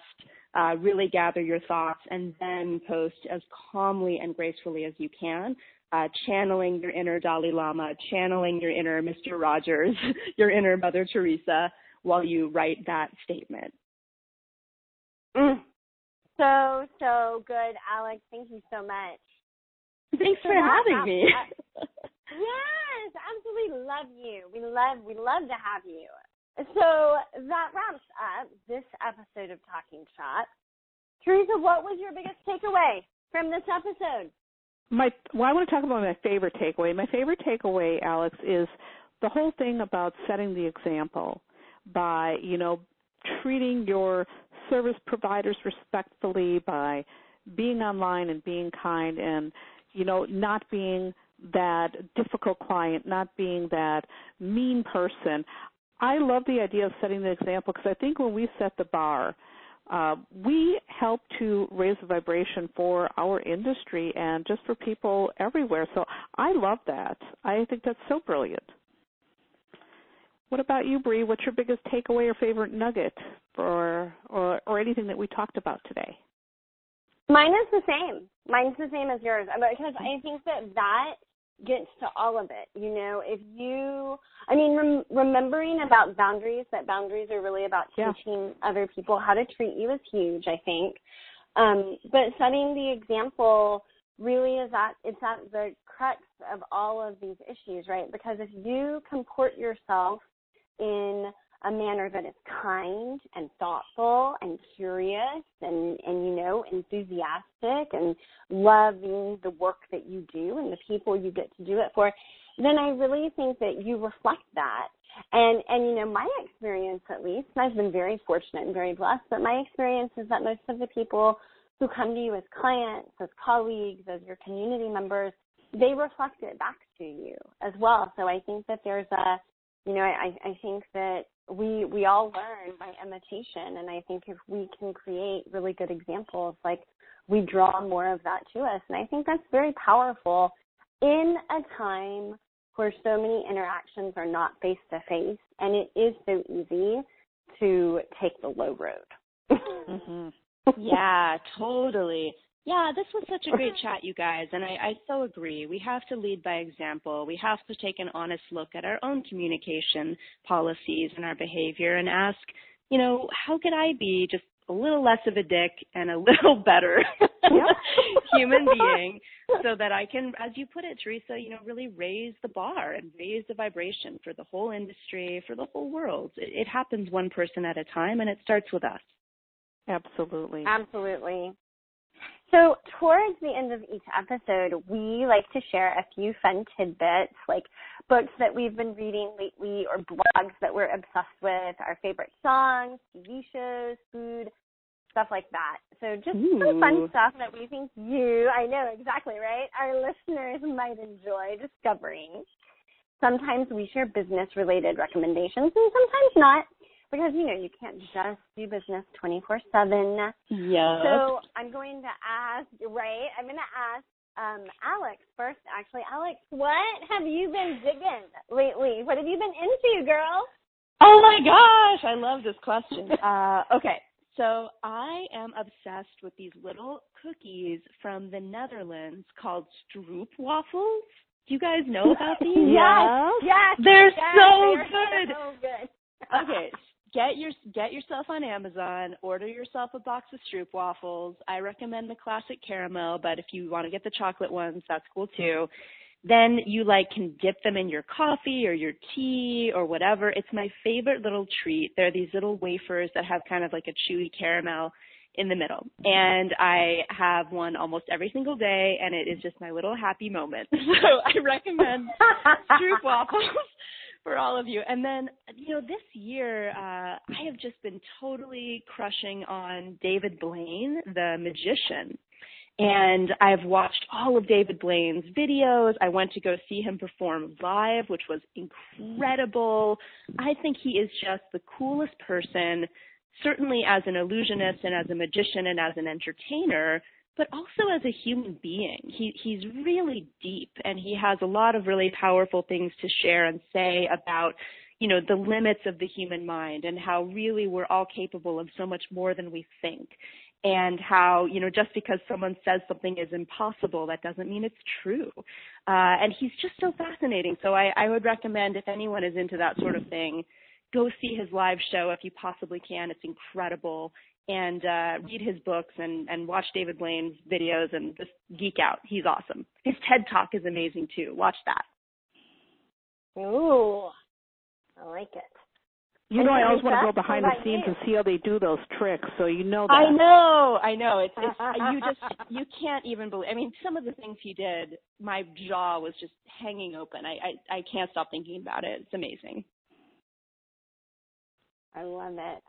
C: uh, really gather your thoughts, and then post as calmly and gracefully as you can. Uh, channeling your inner Dalai Lama, channeling your inner Mr. Rogers, *laughs* your inner Mother Teresa while you write that statement.
B: Mm. So, so good, Alex. Thank you so much.
C: Thanks for having me.
B: Yes, absolutely love you. We love we love to have you. So that wraps up this episode of Talking Shop. Teresa, what was your biggest takeaway from this episode?
A: My well, I want to talk about my favorite takeaway. My favorite takeaway, Alex, is the whole thing about setting the example by, you know, treating your service providers respectfully by being online and being kind and you know not being that difficult client, not being that mean person. I love the idea of setting the example because I think when we set the bar, uh, we help to raise the vibration for our industry and just for people everywhere. So I love that. I think that's so brilliant. What about you, Bree? What's your biggest takeaway or favorite nugget for or or anything that we talked about today?
B: Mine is the same. Mine's the same as yours because I think that that gets to all of it. You know, if you, I mean, rem- remembering about boundaries, that boundaries are really about teaching yeah. other people how to treat you is huge, I think. Um, but setting the example really is that it's at the crux of all of these issues, right? Because if you comport yourself in a manner that is kind and thoughtful and curious and, and you know, enthusiastic and loving the work that you do and the people you get to do it for, then I really think that you reflect that. And and you know, my experience at least, I've been very fortunate and very blessed, but my experience is that most of the people who come to you as clients, as colleagues, as your community members, they reflect it back to you as well. So I think that there's a you know, I, I think that we we all learn by imitation and I think if we can create really good examples, like we draw more of that to us. And I think that's very powerful in a time where so many interactions are not face to face and it is so easy to take the low road.
C: mm-hmm. Yeah, totally. Yeah, this was such a great *laughs* chat, you guys, and I, I so agree. We have to lead by example. We have to take an honest look at our own communication policies and our behavior and ask, you know, how could I be just a little less of a dick and a *laughs* little better *laughs* human being so that I can, as you put it, Teresa, you know, really raise the bar and raise the vibration for the whole industry, for the whole world. It, it happens one person at a time and it starts with us.
A: Absolutely.
B: Absolutely. So, towards the end of each episode, we like to share a few fun tidbits, like books that we've been reading lately or blogs that we're obsessed with, our favorite songs, TV shows, food, stuff like that. So, just Ooh. some fun stuff that we think you, I know exactly, right? Our listeners might enjoy discovering. Sometimes we share business related recommendations and sometimes not because you know you can't just do business 24 7
C: yeah
B: so i'm going to ask right i'm going to ask um alex first actually alex what have you been digging lately what have you been into girl
C: oh my gosh i love this question *laughs* uh okay so I am obsessed with these little cookies from the Netherlands called Stroop waffles. Do you guys know about these? *laughs*
B: yes, yes,
C: they're
B: yes,
C: so
B: they
C: good.
B: So good.
C: okay, get your get yourself on Amazon, order yourself a box of Stroop waffles. I recommend the classic caramel, but if you want to get the chocolate ones, that's cool too. Then you like can dip them in your coffee or your tea or whatever. It's my favorite little treat. They're these little wafers that have kind of like a chewy caramel in the middle. And I have one almost every single day and it is just my little happy moment. *laughs* So I recommend *laughs* Stroop waffles for all of you. And then, you know, this year, uh, I have just been totally crushing on David Blaine, the magician. And I've watched all of David Blaine's videos. I went to go see him perform live, which was incredible. I think he is just the coolest person, certainly as an illusionist and as a magician and as an entertainer but also as a human being. He, he's really deep and he has a lot of really powerful things to share and say about, you know, the limits of the human mind and how really we're all capable of so much more than we think. And how, you know, just because someone says something is impossible, that doesn't mean it's true. Uh, and he's just so fascinating. So I, I would recommend if anyone is into that sort of thing, go see his live show if you possibly can. It's incredible and uh, read his books and, and watch David Blaine's videos and just geek out. He's awesome. His TED Talk is amazing too. Watch that.
B: Ooh, I like it.
A: You know, I always want to go behind the scenes and see how they do those tricks. So you know that.
C: I know, I know. It's, it's *laughs* you just you can't even believe. I mean, some of the things he did, my jaw was just hanging open. I I, I can't stop thinking about it. It's amazing.
B: I love it.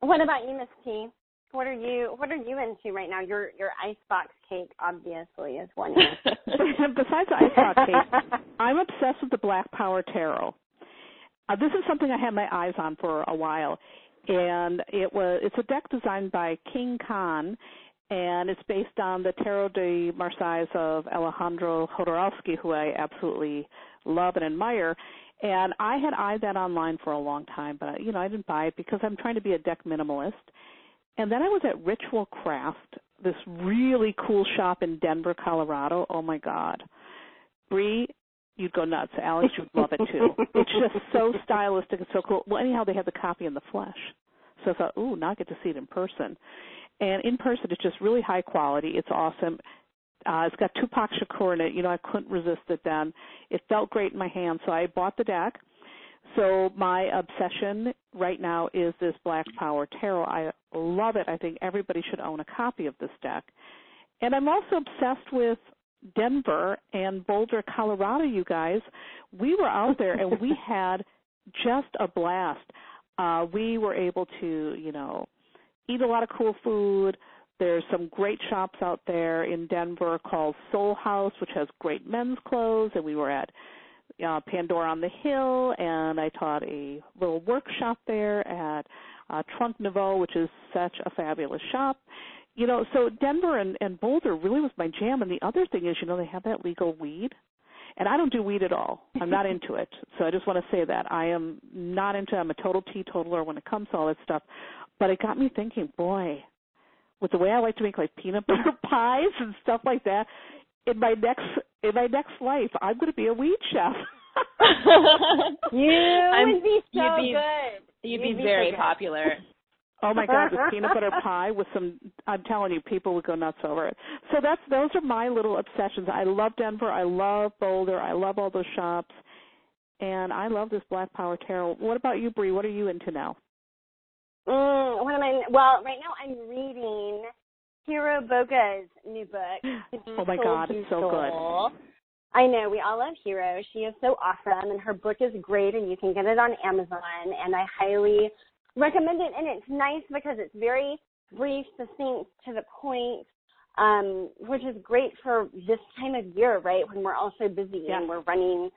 B: What about you, Miss T? What are you What are you into right now? Your Your icebox cake obviously is one. *laughs*
A: Besides the icebox cake, I'm obsessed with the Black Power Tarot. Uh, this is something I had my eyes on for a while, and it was it's a deck designed by King Khan, and it's based on the Tarot de Marseille of Alejandro Jodorowsky, who I absolutely love and admire. And I had eyed that online for a long time, but uh, you know I didn't buy it because I'm trying to be a deck minimalist. And then I was at Ritual Craft, this really cool shop in Denver, Colorado. Oh my God, Bree, you'd go nuts. Alex, you'd love it too. it's just so stylistic and so cool. Well, anyhow, they had the copy in the flesh, so I thought, ooh, now I get to see it in person. And in person, it's just really high quality. It's awesome. Uh, it's got Tupac Shakur in it. You know, I couldn't resist it then. It felt great in my hand, so I bought the deck. So my obsession right now is this Black Power Tarot. I love it. I think everybody should own a copy of this deck. And I'm also obsessed with Denver and Boulder, Colorado, you guys. We were out there and we *laughs* had just a blast. Uh, we were able to, you know, eat a lot of cool food. There's some great shops out there in Denver called Soul House, which has great men's clothes, and we were at uh, Pandora on the Hill, and I taught a little workshop there at uh, Trunk Nouveau, which is such a fabulous shop. You know, so Denver and, and Boulder really was my jam. And the other thing is, you know, they have that legal weed. And I don't do weed at all. I'm not into it. *laughs* So I just want to say that. I am not into I'm a total teetotaler when it comes to all that stuff. But it got me thinking, boy, with the way I like to make like peanut *laughs* butter pies and stuff like that, in my next in my next life, I'm going to be a weed chef. *laughs*
B: you I'm, would be so
C: you'd be,
B: good.
C: You'd, you'd be, be, very so popular.
A: Oh my God, with peanut butter pie with some I'm telling you, people would go nuts over it. So that's those are my little obsessions. I love Denver, I love Boulder, I love all those shops, and I love this Black Power Tarot. What about you, Bree? What are you into now?
B: Mm, what am I? Well, right now I'm reading Hiro Boga's new book. *gasps*
A: Oh my God, it's so good.
B: I know we all love Hiro. She is so awesome, and her book is great, and you can get it on Amazon. And I highly recommend it. And it's nice because it's very brief, succinct, to the point, um, which is great for this time of year, right? When we're all so busy and we're running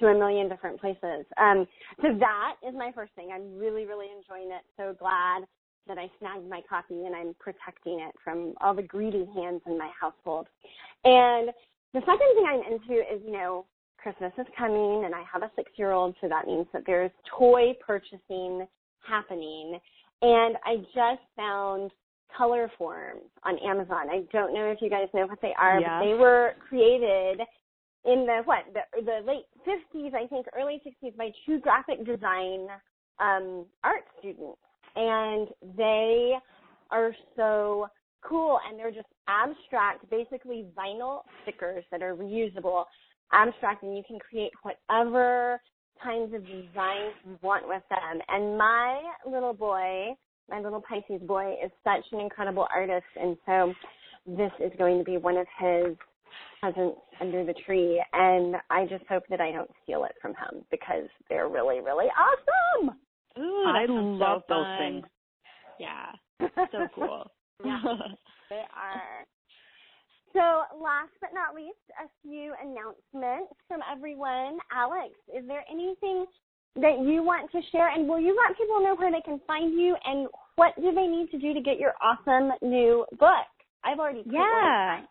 B: to a million different places. Um, so that is my first thing. I'm really, really enjoying it. So glad that I snagged my copy and I'm protecting it from all the greedy hands in my household. And the second thing I'm into is, you know, Christmas is coming and I have a six year old, so that means that there's toy purchasing happening. And I just found Colorforms on Amazon. I don't know if you guys know what they are,
A: yes.
B: but they were created in the what the the late 50s, I think, early 60s by two graphic design um, art students, and they are so cool, and they're just abstract, basically vinyl stickers that are reusable, abstract, and you can create whatever kinds of designs you want with them. And my little boy, my little Pisces boy, is such an incredible artist, and so this is going to be one of his presents under the tree, and I just hope that I don't steal it from him because they're really, really awesome.
C: Ooh,
A: I
C: love
A: so those things.
C: Yeah, *laughs* so cool.
B: yeah, *laughs* they are. So, last but not least, a few announcements from everyone. Alex, is there anything that you want to share? And will you let people know where they can find you and what do they need to do to get your awesome new book? I've already
C: yeah.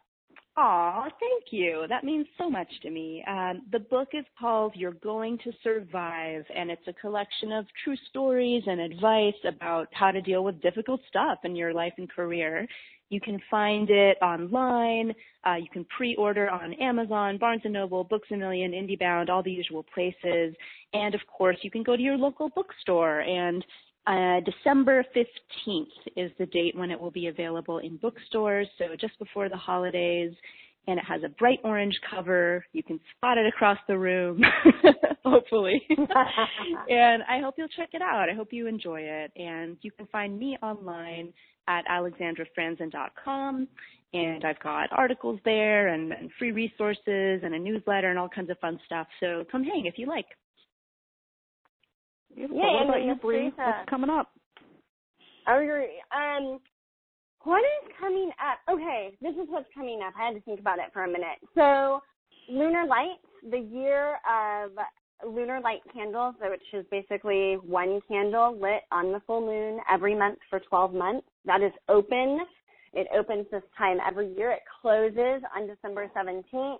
C: Aw, thank you. That means so much to me. Um, the book is called You're Going to Survive, and it's a collection of true stories and advice about how to deal with difficult stuff in your life and career. You can find it online. Uh, you can pre-order on Amazon, Barnes & Noble, Books A Million, IndieBound, all the usual places. And of course, you can go to your local bookstore and uh, December 15th is the date when it will be available in bookstores, so just before the holidays. And it has a bright orange cover. You can spot it across the room, *laughs* hopefully. *laughs* and I hope you'll check it out. I hope you enjoy it. And you can find me online at alexandrafranzen.com. And I've got articles there and, and free resources and a newsletter and all kinds of fun stuff. So come hang if you like.
A: Beautiful. Yeah, what about you, Bree? What's coming up?
B: Oh, you're, um, what is coming up? Okay, this is what's coming up. I had to think about it for a minute. So, Lunar Lights, the year of lunar light candles, which is basically one candle lit on the full moon every month for 12 months. That is open. It opens this time every year. It closes on December 17th.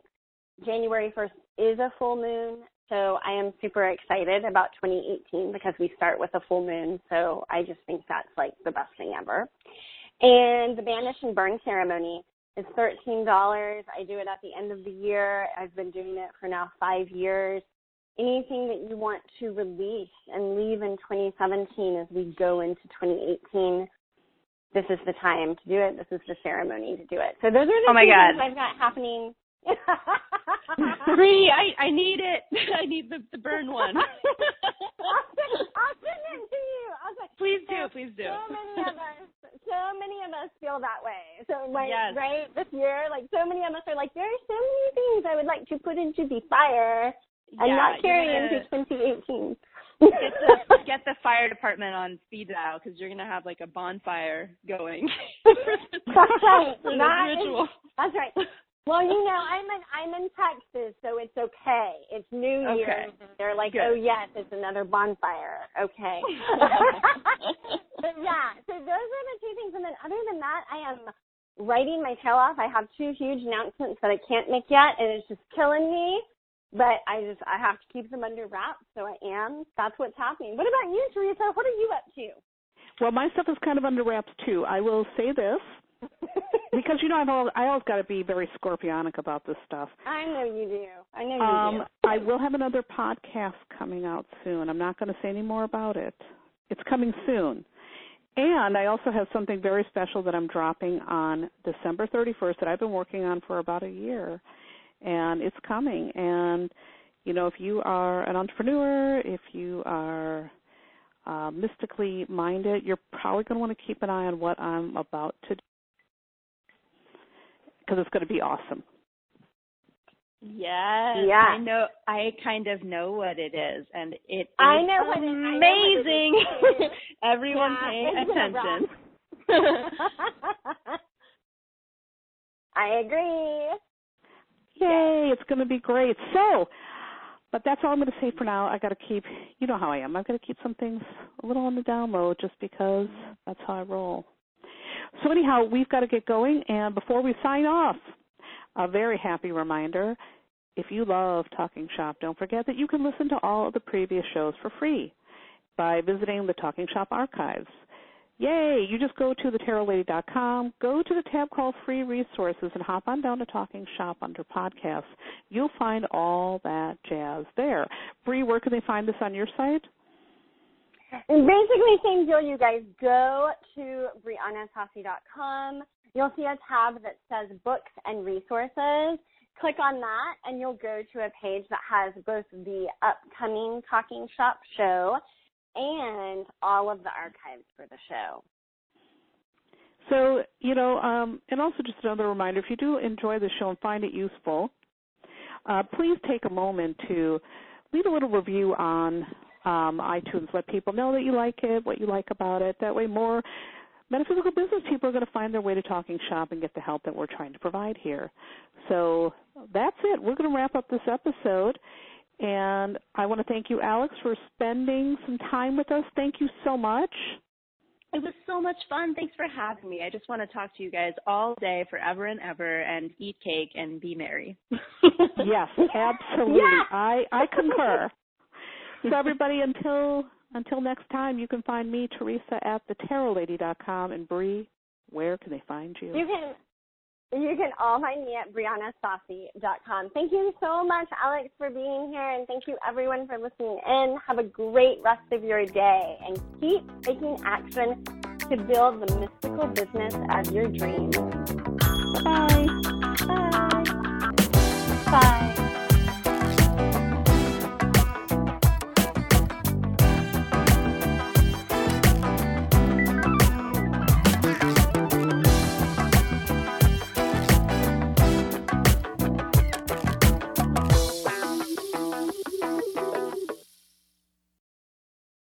B: January 1st is a full moon. So I am super excited about 2018 because we start with a full moon. So I just think that's like the best thing ever. And the banish and burn ceremony is $13. I do it at the end of the year. I've been doing it for now five years. Anything that you want to release and leave in 2017 as we go into 2018, this is the time to do it. This is the ceremony to do it. So those are the
C: oh my
B: two
C: God.
B: things I've got happening.
C: Three. I I need it. *laughs* I need the the burn one.
B: I'll, send, I'll send it to you. I'll send,
C: please do.
B: so,
C: Please do.
B: So many of us, so many of us feel that way. So like,
C: Yes.
B: right this year, like so many of us are like, there are so many things I would like to put into the fire and
C: yeah,
B: not carry into 2018.
C: Get the *laughs* get the fire department on speed dial because you're gonna have like a bonfire going. *laughs*
B: That's right. That is- That's right. Well, you know, I'm in I'm in Texas, so it's okay. It's New
C: Okay.
B: Year. They're like,
C: Good.
B: oh yes, it's another bonfire. Okay. *laughs* but yeah, so those are the two things. And then other than that, I am writing my tail off. I have two huge announcements that I can't make yet, and it's just killing me. But I just I have to keep them under wraps, so I am. That's what's happening. What about you, Theresa? What are you up to?
A: Well, my stuff is kind of under wraps too. I will say this *laughs* because you know I've always, I always got to be very scorpionic about this stuff.
B: I know you do. I know you
A: Um,
B: do.
A: I will have another podcast coming out soon. I'm not going to say any more about it. It's coming soon. And I also have something very special that I'm dropping on December 31st that I've been working on for about a year. And it's coming. And, you know, if you are an entrepreneur, if you are uh, mystically minded, you're probably going to want to keep an eye on what I'm about to do because it's going to be awesome.
C: Yes.
B: Yeah.
C: I know. I kind of know what it is, and it is
B: I know what it- I know what it
C: amazing. *laughs* Everyone
B: Yeah,
C: pay attention. *laughs*
B: I agree.
A: Yay, it's going to be great. So, but that's all I'm going to say for now. I got to keep, you know how I am. I've got to keep some things a little on the down low just because that's how I roll. So anyhow, we've got to get going. And before we sign off, a very happy reminder. If you love Talking Shop, don't forget that you can listen to all of the previous shows for free by visiting the Talking Shop archives. Yay! You just go to thetarotlady.com, go to the tab called Free Resources, and hop on down to Talking Shop under Podcasts. You'll find all that jazz there. Bree, where can they find this on your site?
B: And basically, same deal, you guys. Go to BriannaSaucier.com. You'll see a tab that says Books and Resources. Click on that, and you'll go to a page that has both the upcoming Talking Shop show and all of the archives for the show.
A: So, you know, um, and also just another reminder if you do enjoy the show and find it useful, uh, please take a moment to leave a little review on um, iTunes. Let people know that you like it, what you like about it. That way, more metaphysical business people are going to find their way to Talking Shop and get the help that we're trying to provide here. So that's it. We're going to wrap up this episode. And I want to thank you, Alex, for spending some time with us. Thank you so much.
C: It was so much fun. Thanks for having me. I just want to talk to you guys all day, forever and ever, and eat cake and be merry. *laughs*
A: Yes, absolutely.
B: Yeah.
A: I I concur. So everybody, until until next time, you can find me, Theresa, at thetarotlady.com, and Bree, where can they find you?
B: You can you can all find me at BriannaSaucier.com. Thank you so much, Alex, for being here, and thank you everyone for listening in. Have a great rest of your day, and keep taking action to build the mystical business of your dreams.
A: Bye.
B: Bye. Bye.